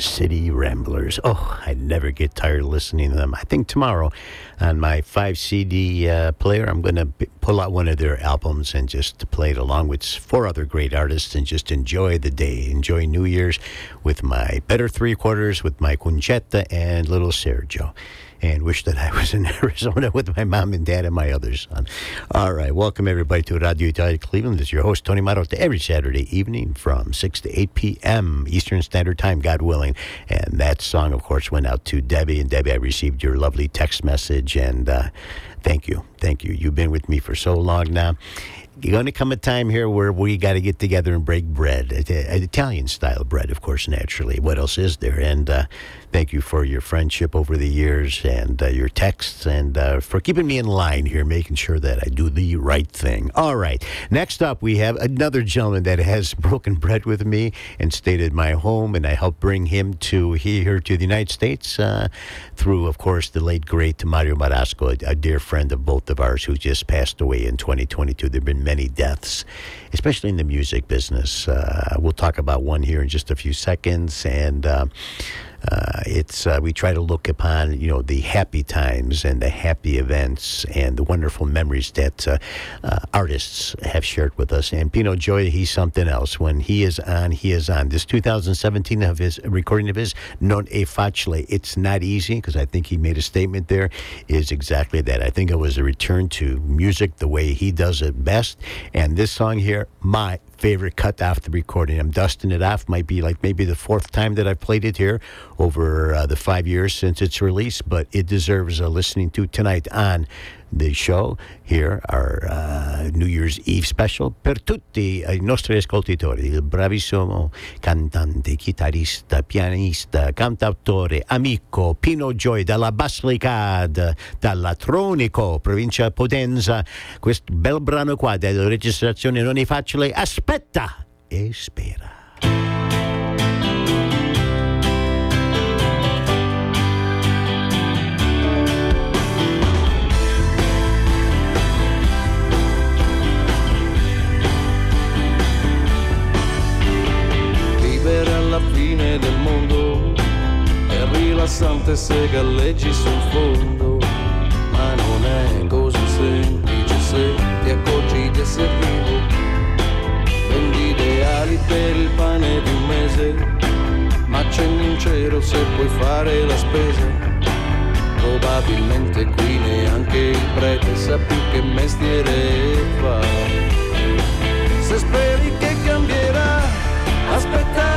City Ramblers. Oh, I never get tired of listening to them. I think tomorrow on my five CD uh, player, I'm going to pull out one of their albums and just play it along with four other great artists and just enjoy the day, enjoy New Year's with my better three quarters, with my Conchetta and little Sergio and wish that I was in Arizona with my mom and dad and my other son. All right, welcome everybody to Radio Italia Cleveland. This is your host, Tony Marotta, every Saturday evening from 6 to 8 p.m. Eastern Standard Time, God willing. And that song, of course, went out to Debbie. And Debbie, I received your lovely text message, and uh, thank you. Thank you. You've been with me for so long now you're going to come a time here where we got to get together and break bread, Italian style bread, of course, naturally. What else is there? And uh, thank you for your friendship over the years and uh, your texts and uh, for keeping me in line here, making sure that I do the right thing. All right. Next up, we have another gentleman that has broken bread with me and stayed at my home, and I helped bring him to here to the United States uh, through, of course, the late great Mario Marasco, a, a dear friend of both of ours who just passed away in 2022. There have been many deaths, especially in the music business. Uh, we'll talk about one here in just a few seconds, and. Uh, it's uh, we try to look upon you know the happy times and the happy events and the wonderful memories that uh, uh artists have shared with us. And Pino Joy, he's something else. When he is on, he is on. This 2017 of his recording of his Non e facile. It's not easy because I think he made a statement there. Is exactly that. I think it was a return to music the way he does it best. And this song here, my favorite cut the recording. I'm dusting it off. Might be like maybe the fourth time that I've played it here over uh, the five years since its release, but it deserves a listening to tonight on the show here, our uh, New Year's Eve special per tutti i nostri ascoltatori, il bravissimo cantante, chitarrista, pianista, cantautore, amico Pino Joy dalla Basilicata, dalla Tronico, provincia Potenza. Questo bel brano qua della registrazione non è facile, aspetta e spera. Del mondo è rilassante se galleggi sul fondo, ma non è così semplice se ti accorgi di essere vivo. Vendi ideali per il pane di un mese, ma accendi un cielo se puoi fare la spesa. Probabilmente qui neanche il prete sa più che mestiere fa. Se speri che cambierà, aspetta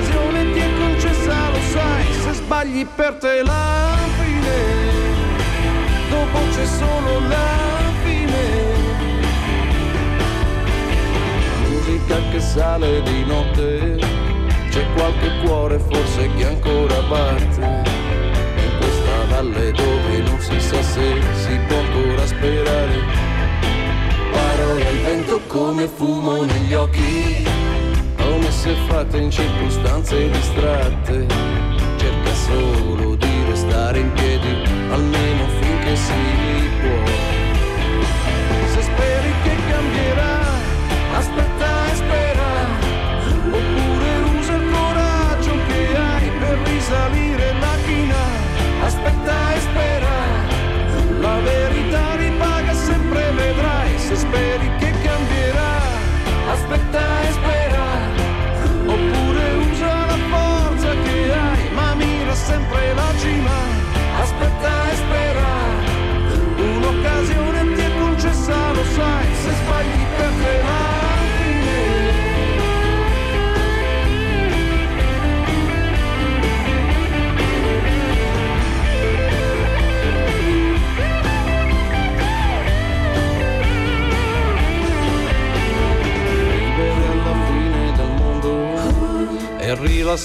un'occasione ti è concessa, lo sai, se sbagli per te la fine, dopo c'è solo la fine. Musica che sale di notte, c'è qualche cuore forse che ancora batte. In questa valle dove non si sa se si può ancora sperare parole al vento come fumo negli occhi, promesse fatte in circostanze distratte, cerca solo di restare in piedi, almeno finché si può. Se speri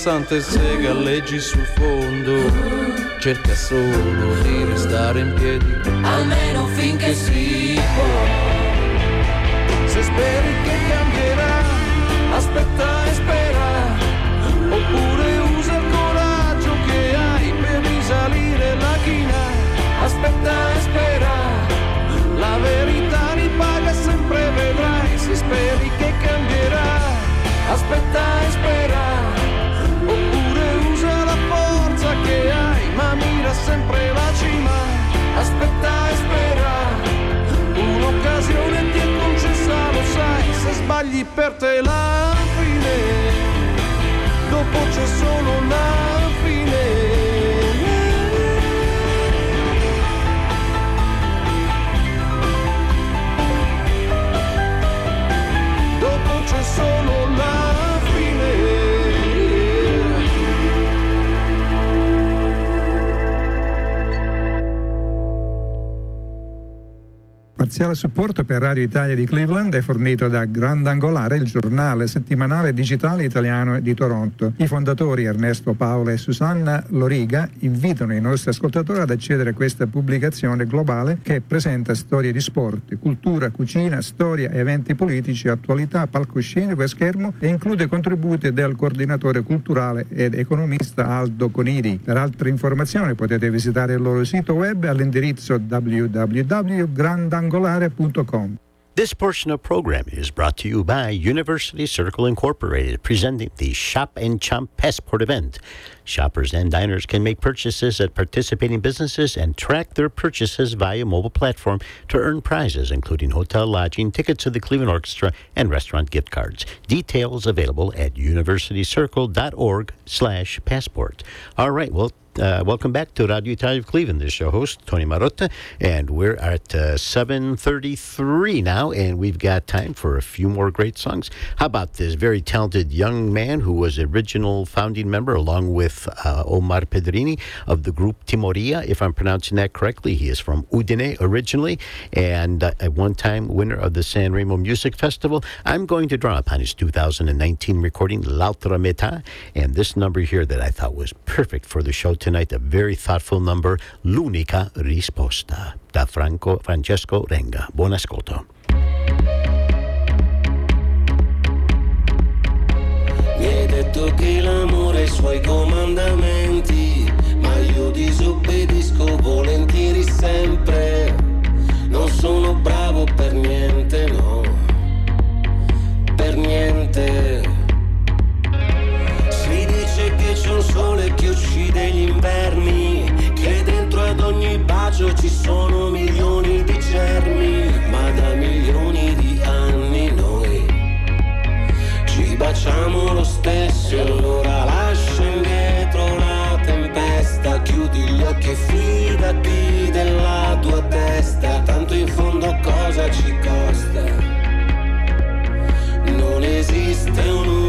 passante se galleggi sul fondo. Cerca solo di restare in piedi. Almeno finché si può. Se speri che cambierà aspetta e spera. Oppure usa il coraggio che hai per risalire la china. Aspetta e spera. La verità li paga sempre vedrai. Se speri che cambierà aspetta e sempre la cima, aspetta e spera, un'occasione ti è concessa, lo sai, se sbagli per te la fine, dopo c'è solo una fine. Dopo c'è solo Parziale supporto per Radio Italia di Cleveland è fornito da Grandangolare, il giornale settimanale digitale italiano di Toronto. I fondatori Ernesto Paola e Susanna Loriga invitano i nostri ascoltatori ad accedere a questa pubblicazione globale che presenta storie di sport, cultura, cucina, storia, eventi politici, attualità, palcoscenico e schermo e include contributi del coordinatore culturale ed economista Aldo Conidi. Per altre informazioni potete visitare il loro sito web all'indirizzo www.grandangolare.com. This portion of program is brought to you by University Circle Incorporated, presenting the Shop and Chump Passport event. Shoppers and diners can make purchases at participating businesses and track their purchases via mobile platform to earn prizes, including hotel lodging, tickets to the Cleveland Orchestra, and restaurant gift cards. Details available at universitycircle.org/passport. All right, well. Uh, welcome back to Radio Italia of Cleveland. This is your host, Tony Marotta, and we're at uh, 7.33 now, and we've got time for a few more great songs. How about this very talented young man who was original founding member, along with uh, Omar Pedrini of the group Timoria, if I'm pronouncing that correctly. He is from Udine originally, and uh, at one time winner of the San Remo Music Festival. I'm going to draw upon his 2019 recording, L'Altra Metà, and this number here that I thought was perfect for the show tonight, a very thoughtful number, L'Unica Risposta, da Franco Francesco Renga. Buon ascolto. Mi hai detto che l'amore ha suoi comandamenti, ma io disobbedisco volentieri sempre. Non sono bravo per niente, no, per niente. Un sole che uccide gli inverni, che dentro ad ogni bacio ci sono milioni di germi, ma da milioni di anni noi ci baciamo lo stesso, allora lascia indietro la tempesta, chiudi gli occhi e fidati della tua testa, tanto in fondo cosa ci costa? Non esiste un'unica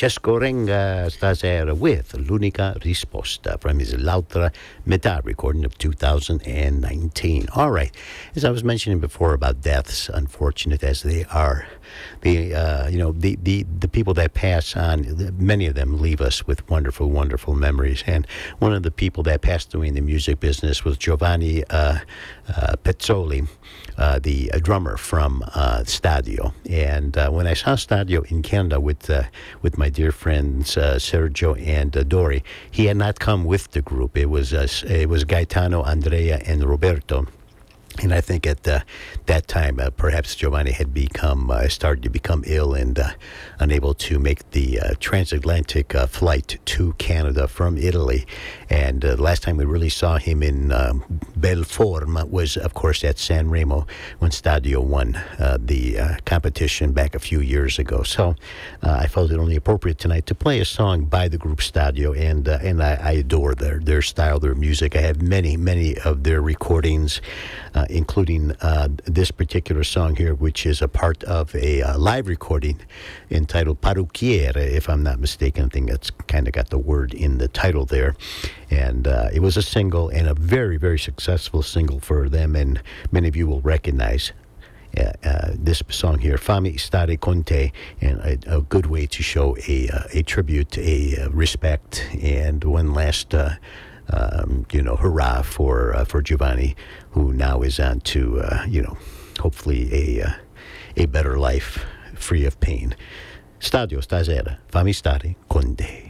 Francesco Renga stasera with L'unica risposta from his L'altra metà recording of 2019. All right, as I was mentioning before about deaths, unfortunate as they are, the uh, you know the, the the people that pass on, many of them leave us with wonderful, wonderful memories. And one of the people that passed away in the music business was Giovanni uh, uh, Pezzoli, uh, the uh, drummer from uh, Stadio. And when I saw Stadio in Canada with with my dear friends Sergio and Dori, he had not come with the group. It was it was Gaetano, Andrea, and Roberto. And I think at uh, that time, uh, perhaps Giovanni had become uh, started to become ill and uh, unable to make the uh, transatlantic uh, flight to Canada from Italy. And uh, last time we really saw him in um, was, of course, at San Remo when Stadio won uh, the uh, competition back a few years ago. So uh, I felt it only appropriate tonight to play a song by the group Stadio, and and I, I adore their their style, their music. I have many many of their recordings, including this particular song here, which is a part of a live recording entitled Parrucchiere, if I'm not mistaken. I think that's kind of got the word in the title there. And uh, it was a single and a very, very successful single for them, and many of you will recognize uh, uh, this song here, Fammi Stare Con Te, and a, a good way to show a, uh, a tribute, a uh, respect, and one last, uh, um, you know, hurrah for uh, for Giovanni, who now is on to, uh, you know, hopefully a uh, a better life, free of pain. Stadio stasera, Fami Stare Con Te.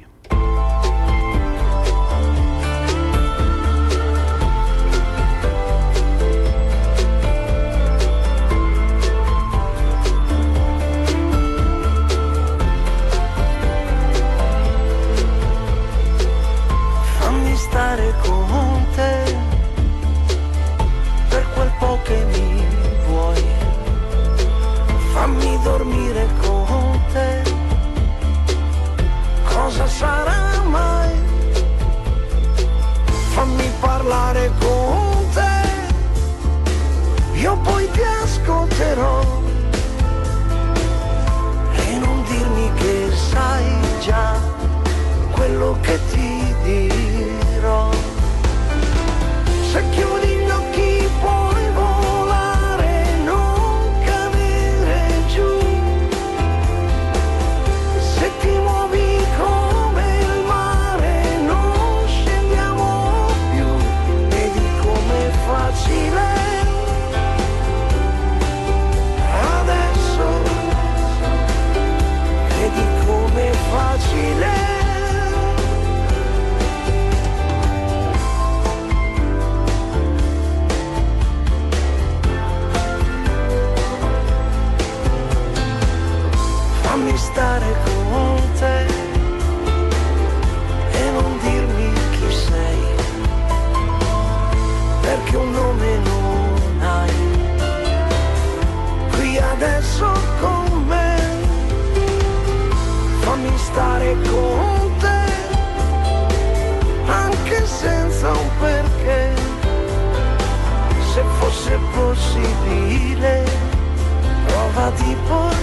sarà mai. Fammi parlare con te, io poi ti ascolterò. E non dirmi che sai già quello che ti I'll.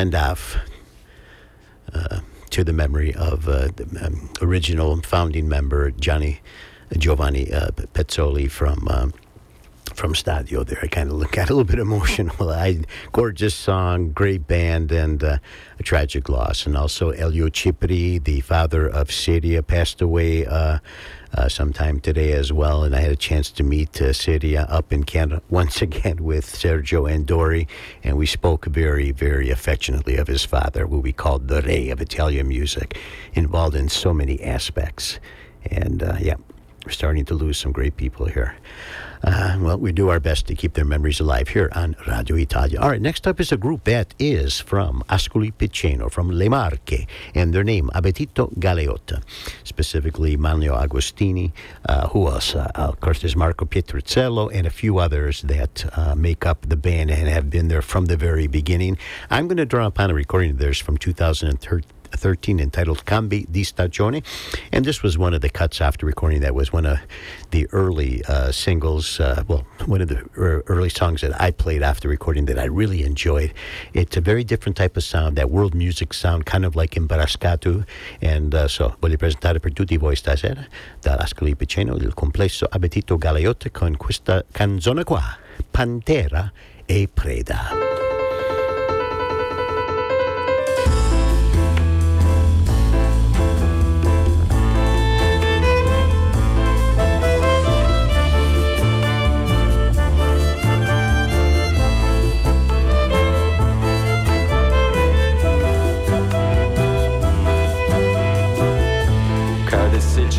Send off uh, to the memory of uh, the um, original founding member Johnny Giovanni uh, Pezzoli from. Um, from Stadio there. I kind of look got a little bit emotional. I gorgeous song, great band, and uh, a tragic loss. And also Elio Cipri, the father of Syria, passed away uh, uh, sometime today as well. And I had a chance to meet uh, Syria up in Canada once again with Sergio and Dori, and we spoke very, very affectionately of his father, who we called the Rey of Italian music, involved in so many aspects. And uh, yeah, we're starting to lose some great people here. Uh, well, we do our best to keep their memories alive here on Radio Italia. All right, next up is a group that is from Ascoli Piceno, from Le Marche, and their name, Appetito Galeotta. Specifically, Manlio Agostini, uh, who else? Uh, of course, there's Marco Pietruzzello and a few others that uh, make up the band and have been there from the very beginning. I'm going to draw upon a recording of theirs from 2013. 13 entitled Cambi di Stagione. And this was one of the cuts after recording that was one of the early uh, singles, uh, well, one of the early songs that I played after recording that I really enjoyed. It's a very different type of sound, that world music sound, kind of like in Imbarascatu. And uh, so voglio presentare per tutti voi stasera dall'Ascoli Piceno il complesso Appetito Galeotta con questa canzone qua, Pantera e Preda.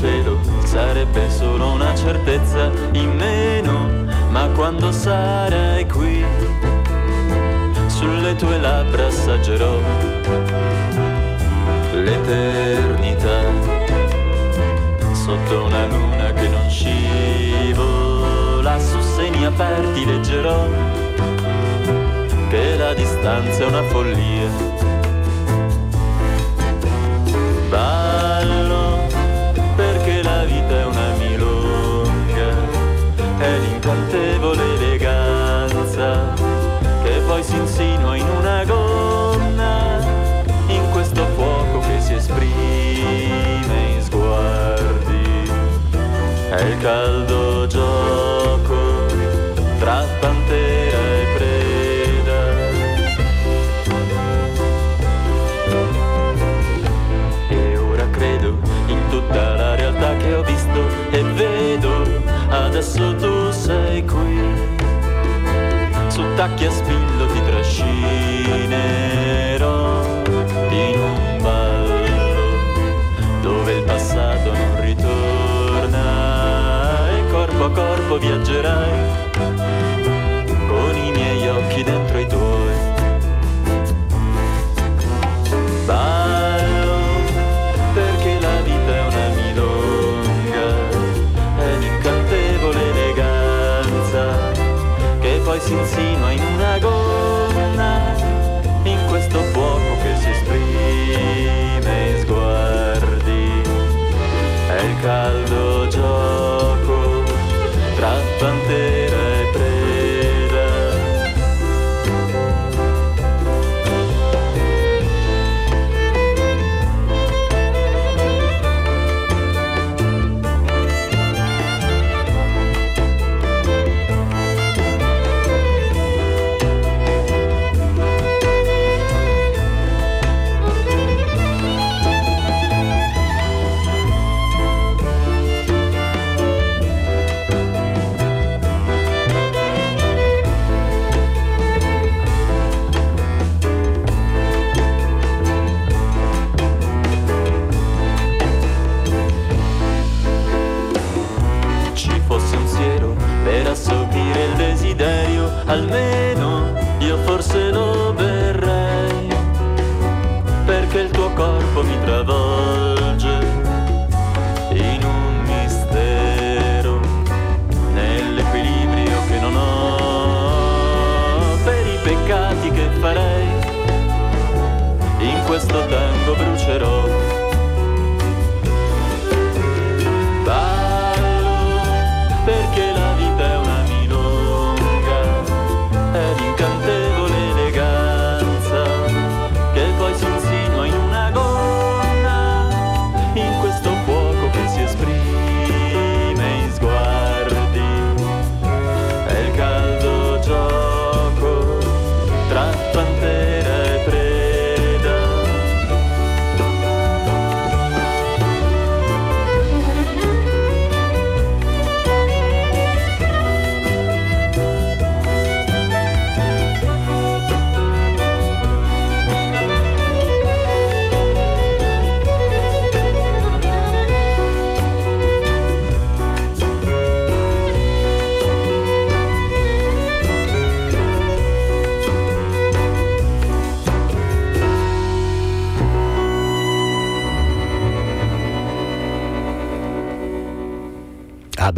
Cielo sarebbe solo una certezza in meno, ma quando sarai qui, sulle tue labbra assaggerò l'eternità, sotto una luna che non scivola, su seni aperti leggerò che la distanza è una follia. Ballo caldo gioco tra pantera e preda. E ora credo in tutta la realtà che ho visto e vedo, adesso tu sei qui. Su tacchi a spillo ti trascinerò corpo viaggerai con i miei occhi dentro i tuoi. Ballo perché la vita è una milonga, è l'incantevole eleganza che poi si insinua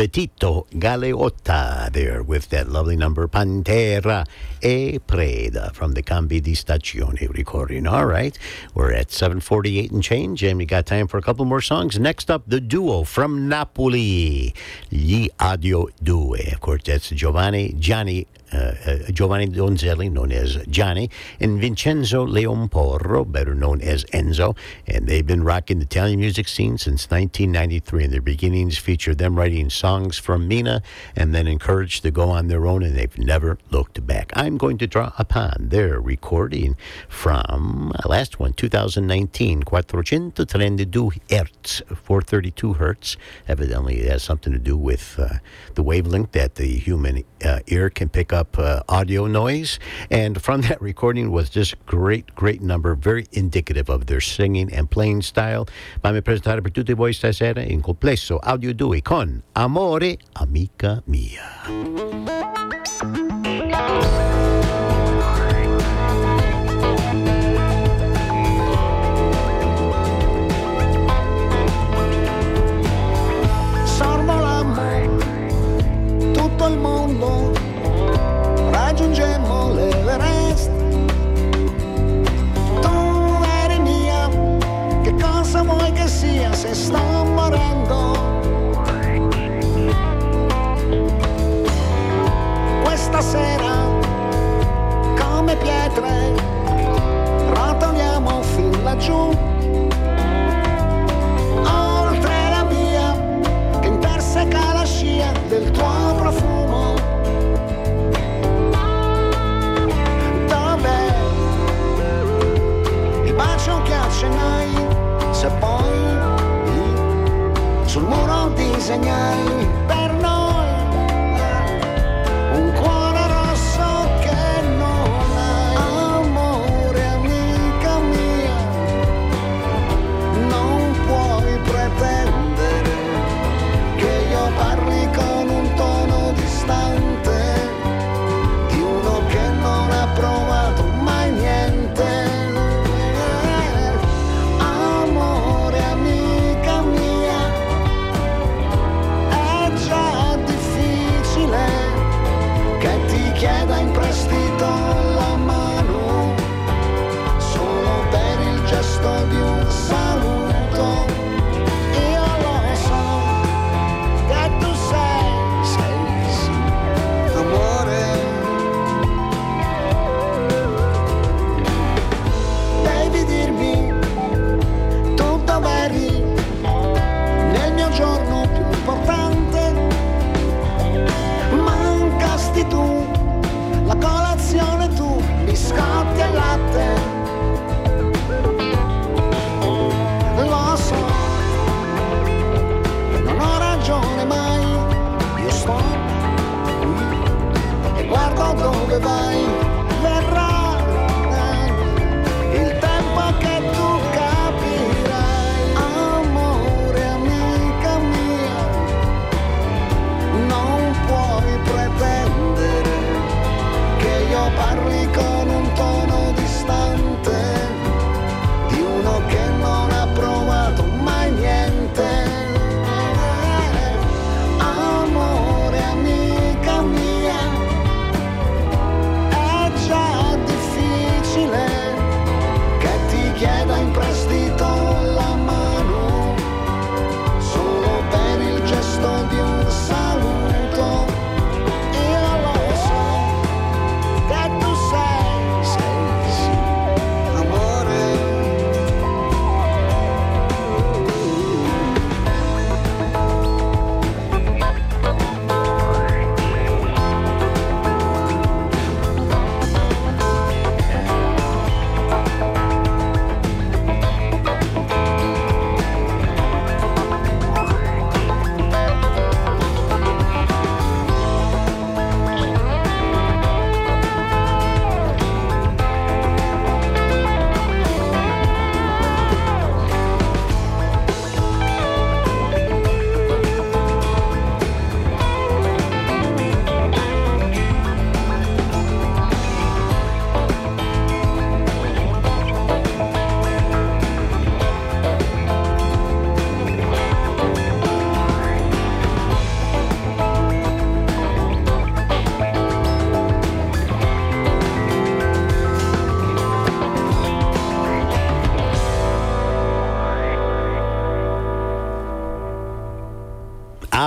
Appetito Galeotta there with that lovely number Pantera e Preda from the Cambi di Stagione recording. All right, we're at 748 and change, and we got time for a couple more songs. Next up, the duo from Napoli, Gli Audio 2. Of course, that's Giovanni Gianni uh, uh, Giovanni Donzelli, known as Johnny, and Vincenzo Leomporro, better known as Enzo. And they've been rocking the Italian music scene since 1993. And their beginnings feature them writing songs from Mina and then encouraged to go on their own, and they've never looked back. I'm going to draw upon their recording from uh, last one, 2019, 432 hertz, 432 hertz. Evidently, it has something to do with uh, the wavelength that the human uh, ear can pick up uh, audio noise. And from that recording was this great, great number, very indicative of their singing and playing style. Fammi presentare per tutti voi stasera in complesso Audio 2 con Amore, amica mia. Sera, come pietre, rotoliamo fin laggiù. Oltre la via che interseca la scia del tuo profumo. Dov'è il bacio che accennai se poi sul muro disegnai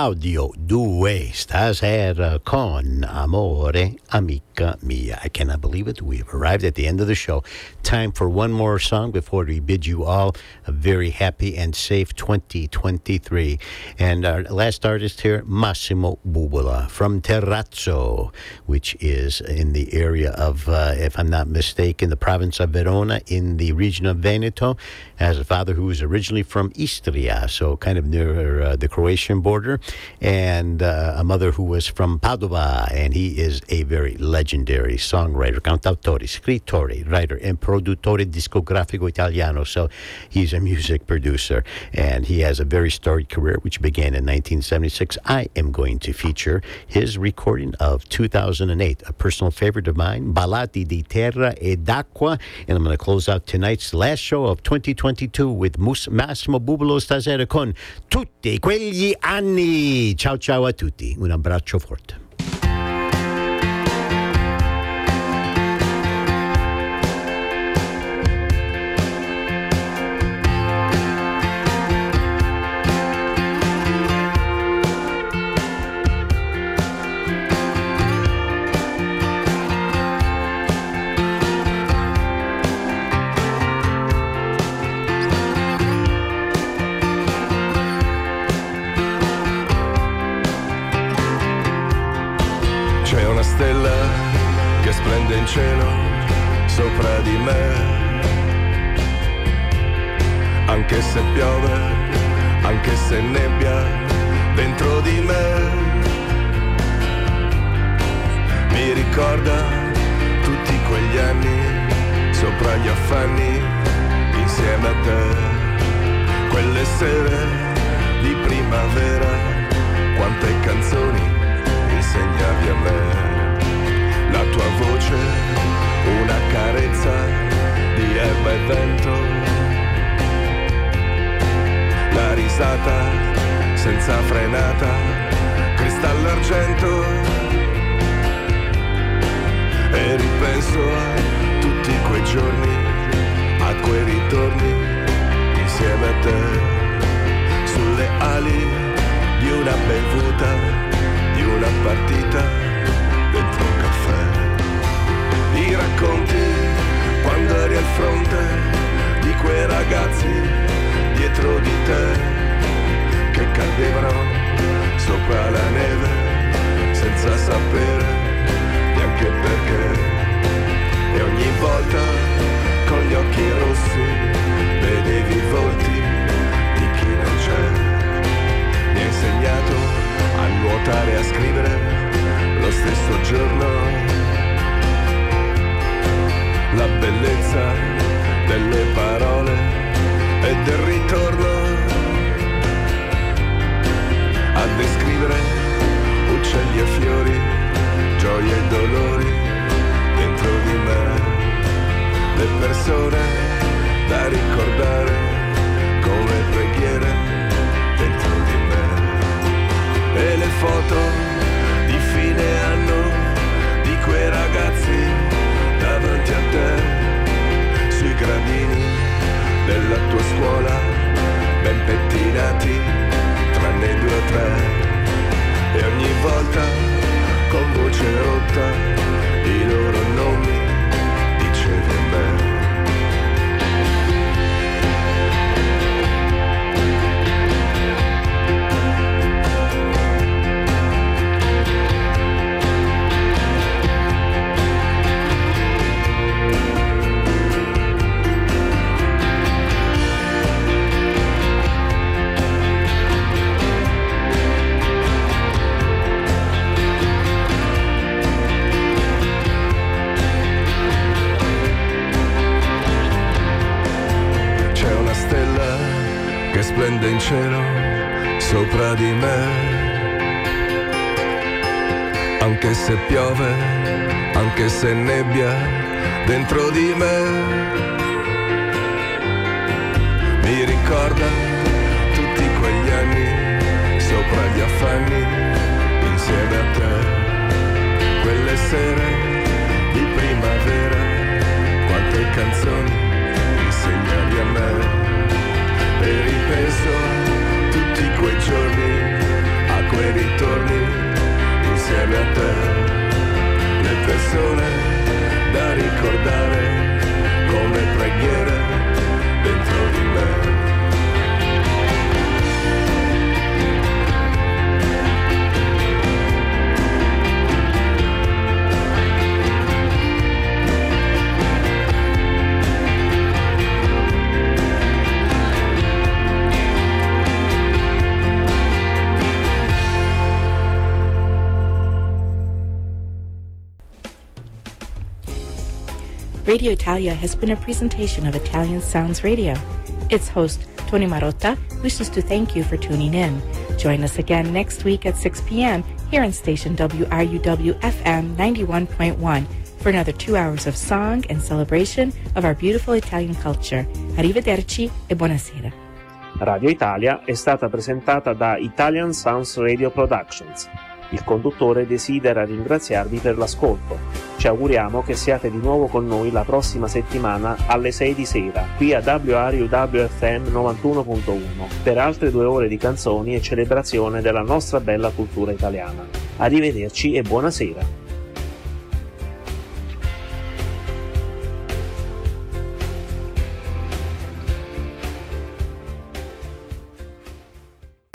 Audio 2 stasera uh, con Amore Amica Mia. I cannot believe it. We've arrived at the end of the show. Time for one more song before we bid you all a very happy and safe 2023. And our last artist here, Massimo Bubola from Terrazzo, which is in the area of, uh, if I'm not mistaken, the province of Verona in the region of Veneto. Has a father who was originally from Istria, so kind of near uh, the Croatian border, and uh, a mother who was from Padova, and he is a very legendary songwriter, cantautore, scrittore, writer, and produttore discografico italiano. So he's a music producer, and he has a very storied career, which began in 1976. I am going to feature his recording of 2008, a personal favorite of mine, Ballate di Terra e d'Acqua, and I'm going to close out tonight's last show of 2022 with Mus- Massimo Bubola stasera con Tutti quegli anni. Ciao ciao a tutti, un abbraccio forte. Gioie e dolori dentro di me. Le persone da ricordare come preghiere dentro di me e le foto di fine anno di quei ragazzi davanti a te sui gradini della tua scuola ben pettinati tranne due o tre e ogni volta con voce rotta, di loro non splende in cielo sopra di me. Anche se piove, anche se nebbia dentro di me. Mi ricorda tutti quegli anni sopra gli affanni insieme a te. Quelle sere di primavera, quante canzoni a tutti quei giorni, a torni insieme a te. Le persone da ricordare come preghiere dentro di me. Radio Italia has been a presentation of Italian Sounds Radio. Its host, Tony Marotta, wishes to thank you for tuning in. Join us again next week at 6 p.m. here on station WRUW FM 91.1 for another two hours of song and celebration of our beautiful Italian culture. Arrivederci e buonasera. Radio Italia è stata presentata da Italian Sounds Radio Productions. Il conduttore desidera ringraziarvi per l'ascolto. Ci auguriamo che siate di nuovo con noi la prossima settimana alle 6 di sera, qui a WRUWFM 91.1, per altre due ore di canzoni e celebrazione della nostra bella cultura italiana. Arrivederci e buonasera.